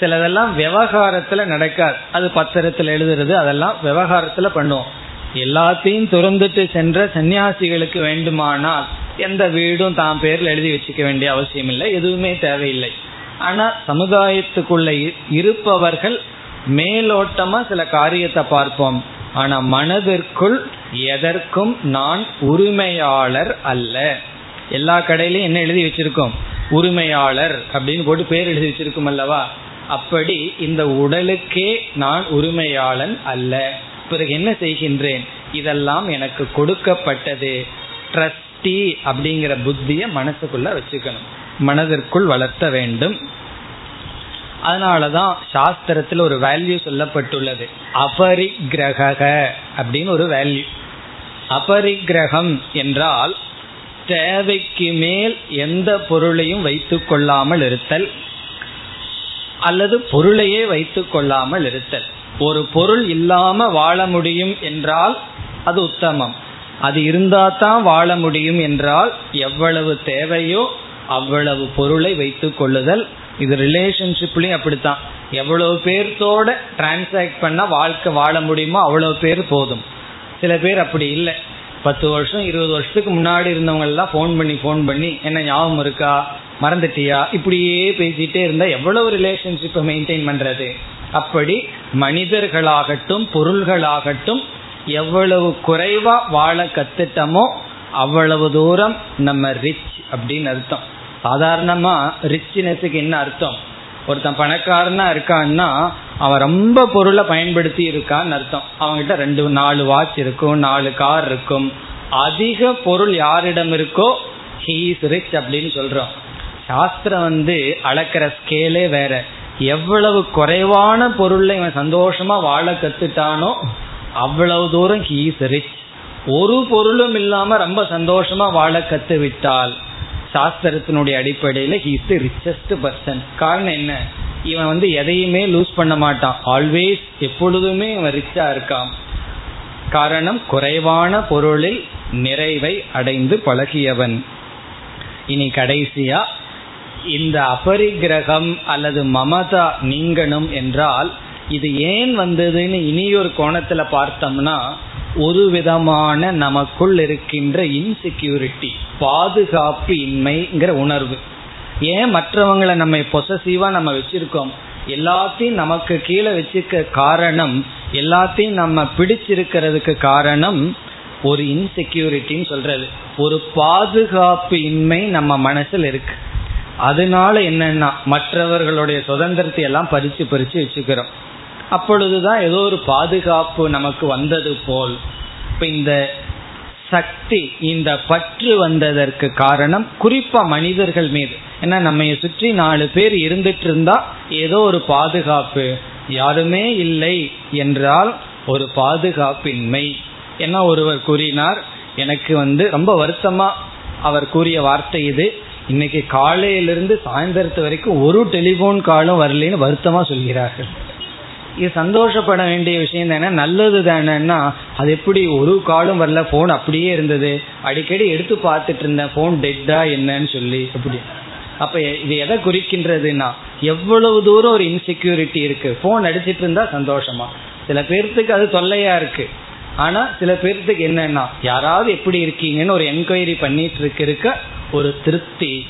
Speaker 1: சிலதெல்லாம் விவகாரத்துல நடக்காது. அது பத்திரத்தில் எழுதுறது அதெல்லாம் விவகாரத்துல பண்ணுவோம். எல்லாத்தையும் துறந்துட்டு சென்ற சன்னியாசிகளுக்கு வேண்டுமானால் எந்த வீடும் தான் பேரில் எழுதி வச்சுக்க வேண்டிய அவசியம் இல்லை எதுவுமே தேவையில்லை. ஆனா சமுதாயத்துக்குள்ள இருப்பவர்கள் மேலோட்டமா சில காரியத்தை பார்ப்போம். ஆனா மனதிற்குள் எதற்கும் நான் உரிமையாளர் அல்ல. எல்லா கடையிலையும் என்ன எழுதி வச்சிருக்கோம்? உரிமையாளர் அப்படின்னு போட்டு பேர் எழுதி வச்சிருக்கோம் அல்லவா? அப்படி இந்த உடலுக்கே நான் உரிமையாளன் அல்ல. பிறகு என்ன செய்கின்றேன்? இதெல்லாம் எனக்கு கொடுக்கப்பட்டது. ட்ரஸ்டி அப்படிங்கிற புத்திய மனசுக்குள்ள வச்சுக்கணும். மனதிற்குள் வளர்த்த வேண்டும். அதனாலதான் சாஸ்திரத்தில் ஒரு வேல்யூ சொல்லப்பட்டுள்ளது. அபரிக்கிரக அப்படின்னு ஒரு வேல்யூ அபரிக்கிரகம் என்றால் தேவைக்கு மேல் எந்த பொருளையும் வைத்து கொள்ளாமல் இருத்தல் அல்லது பொருளையே வைத்து கொள்ளாமல் இருத்தல். ஒரு பொருள் இல்லாம வாழ முடியும் என்றால் அது உத்தமம். அது இருந்தா தான் வாழ முடியும் என்றால் எவ்வளவு தேவையோ அவ்வளவு பொருளை வைத்து கொள்ளுதல் இது ரிலேஷன்ஷிப்லயும் அப்படித்தான். எவ்வளவு பேர்த்தோட டிரான்சாக்ட் பண்ணா வாழ்க்கை வாழ முடியுமோ அவ்வளவு பேர் போதும். சில பேர் அப்படி இல்லை. பத்து வருஷம் இருபது வருஷத்துக்கு முன்னாடி இருந்தவங்க எல்லாம் ஃபோன் பண்ணி ஃபோன் பண்ணி என்ன ஞாபகம் இருக்கா? மறந்துட்டியா? இப்படியே பேசிட்டே இருந்தா எவ்வளவு ரிலேஷன்ஷிப்பை மெயின்டைன் பண்றது? அப்படி மனிதர்களாகட்டும் பொருள்களாகட்டும் எவ்வளவு குறைவா வாழ கத்துட்டோமோ அவ்வளவு தூரம் நம்ம ரிச் அப்படின்னு அர்த்தம். சாதாரணமா ரிச்னஸுக்கு என்ன அர்த்தம்? ஒருத்தன் பணக்காரனா இருக்கான்னா அவன் ரொம்ப பொருளை பயன்படுத்தி இருக்கான்னு அர்த்தம். அவன்கிட்ட ரெண்டு நாலு வாட்ச் இருக்கும் நாலு கார் இருக்கும். அதிக பொருள் யாரிடம் இருக்கோ ஹீஸ் ரிச் அப்படின்னு சொல்றோம். சாஸ்திரம் வந்து அளக்கிற ஸ்கேலே வேற. எவ்வளவு குறைவான பொருள்ல இவன் சந்தோஷமா வாழ கத்துட்டானோ அவ்வளவு தூரம் ஹீஸ் ரிச் ஒரு பொருளும் இல்லாம ரொம்ப சந்தோஷமா வாழ கத்து விட்டால் சாஸ்திரத்தினுடைய அடிப்படையில் ஹீஸ் தி ரிச்சஸ்ட் பர்சன் காரணம் என்ன? இவன் வந்து எதையுமே லூஸ் பண்ண மாட்டான். ஆல்வேஸ் எப்பொழுதுமே இவன் ரிச்சா இருக்கான். காரணம் குறைவான பொருளில் நிறைவை அடைந்து பழகியவன். இனி கடைசியா இந்த அபரிக்கிரகம் அல்லது மமதா நீங்கணும் என்றால் இது ஏன் வந்ததுன்னு இனியொரு கோணத்துல பார்த்தோம்னா ஒரு விதமான நமக்குள் இருக்கின்ற இன்செக்யூரிட்டி பாதுகாப்பு இன்மைங்கிற உணர்வு. ஏன் மற்றவங்களை நம்ம பொசசிவா நம்ம வச்சிருக்கோம்? எல்லாத்தையும் நமக்கு கீழே வச்சிருக்க காரணம் எல்லாத்தையும் நம்ம பிடிச்சிருக்கிறதுக்கு காரணம் ஒரு இன்செக்யூரிட்டின்னு சொல்றது. ஒரு பாதுகாப்பு இன்மை நம்ம மனசில் இருக்கு. அதனால என்னன்னா மற்றவர்களுடைய சுதந்திரத்தை எல்லாம் பறிச்சு பறிச்சு வச்சுக்கிறோம். அப்பொழுதுதான் ஏதோ ஒரு பாதுகாப்பு நமக்கு வந்தது போல். இப்ப இந்த சக்தி இந்த பற்று வந்ததற்கு காரணம் குறிப்பா மனிதர்கள் மீது. ஏன்னா நம்ம சுற்றி நாலு பேர் இருந்துட்டு இருந்தா ஏதோ ஒரு பாதுகாப்பு. யாருமே இல்லை என்றால் ஒரு பாதுகாப்பின்மை. என்ன ஒருவர் கூறினார் எனக்கு வந்து ரொம்ப வருத்தமா அவர் கூறிய வார்த்தை இது. இன்னைக்கு காலையிலிருந்து சாயந்தரத்து வரைக்கும் ஒரு டெலிபோன் காலும் வரலன்னு வருத்தமா சொல்கிறார்கள். இது சந்தோஷப்பட வேண்டிய விஷயம் தானே? நல்லது தானேன்னா அது எப்படி ஒரு காலும் வரல போன் அப்படியே இருந்தது. அடிக்கடி எடுத்து பார்த்துட்டு இருந்தேன் போன் டெட்டா என்னன்னு சொல்லி. அப்படி. அப்ப இது எதை குறிக்கின்றதுன்னா எவ்வளவு தூரம் ஒரு இன்செக்யூரிட்டி இருக்கு. போன் அடிச்சிட்டு இருந்தா சந்தோஷமா. சில பேர்த்துக்கு அது தொல்லையா இருக்கு. ஆனா சில பேர்த்துக்கு என்னன்னா யாராவது எப்படி இருக்கீங்கன்னு ஒரு என்கொயரி பண்ணிட்டு இருக்க இருக்க ஒரு திருப்தி.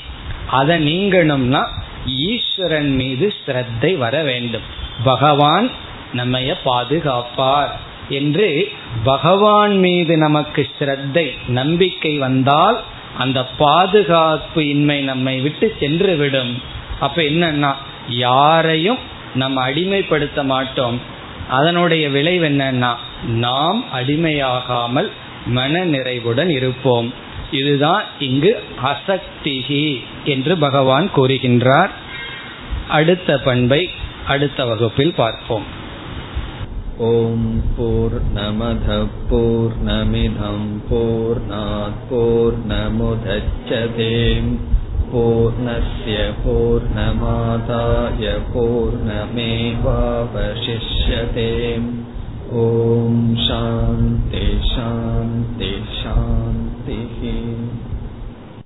Speaker 1: அதை நீங்கணும்னா ஈஸ்வரன் மீது ஸ்ரத்தை வர வேண்டும். பகவான் நம்மைய பாதுகாப்பார் என்று பகவான் மீது நமக்கு ஸ்ரத்தை நம்பிக்கை வந்தால் அந்த பாதுகாப்பு இன்மை நம்மை விட்டு சென்று விடும் அப்ப என்னன்னா யாரையும் நம்ம அடிமைப்படுத்த மாட்டோம். அதனுடைய விளைவு என்னன்னா நாம் அடிமையாகாமல் மன நிறைவுடன் இருப்போம். இதுதான் இங்கு அசக்திகி என்று பகவான் கூறுகின்றார். அடுத்த பண்பை அடுத்த வகுப்பில் பார்ப்போம்.
Speaker 2: ஓம் போர் நமத போர் நமிதம் போர் போர் நமுதச்சதேம் பூர்ணய பூர்ணமாதாய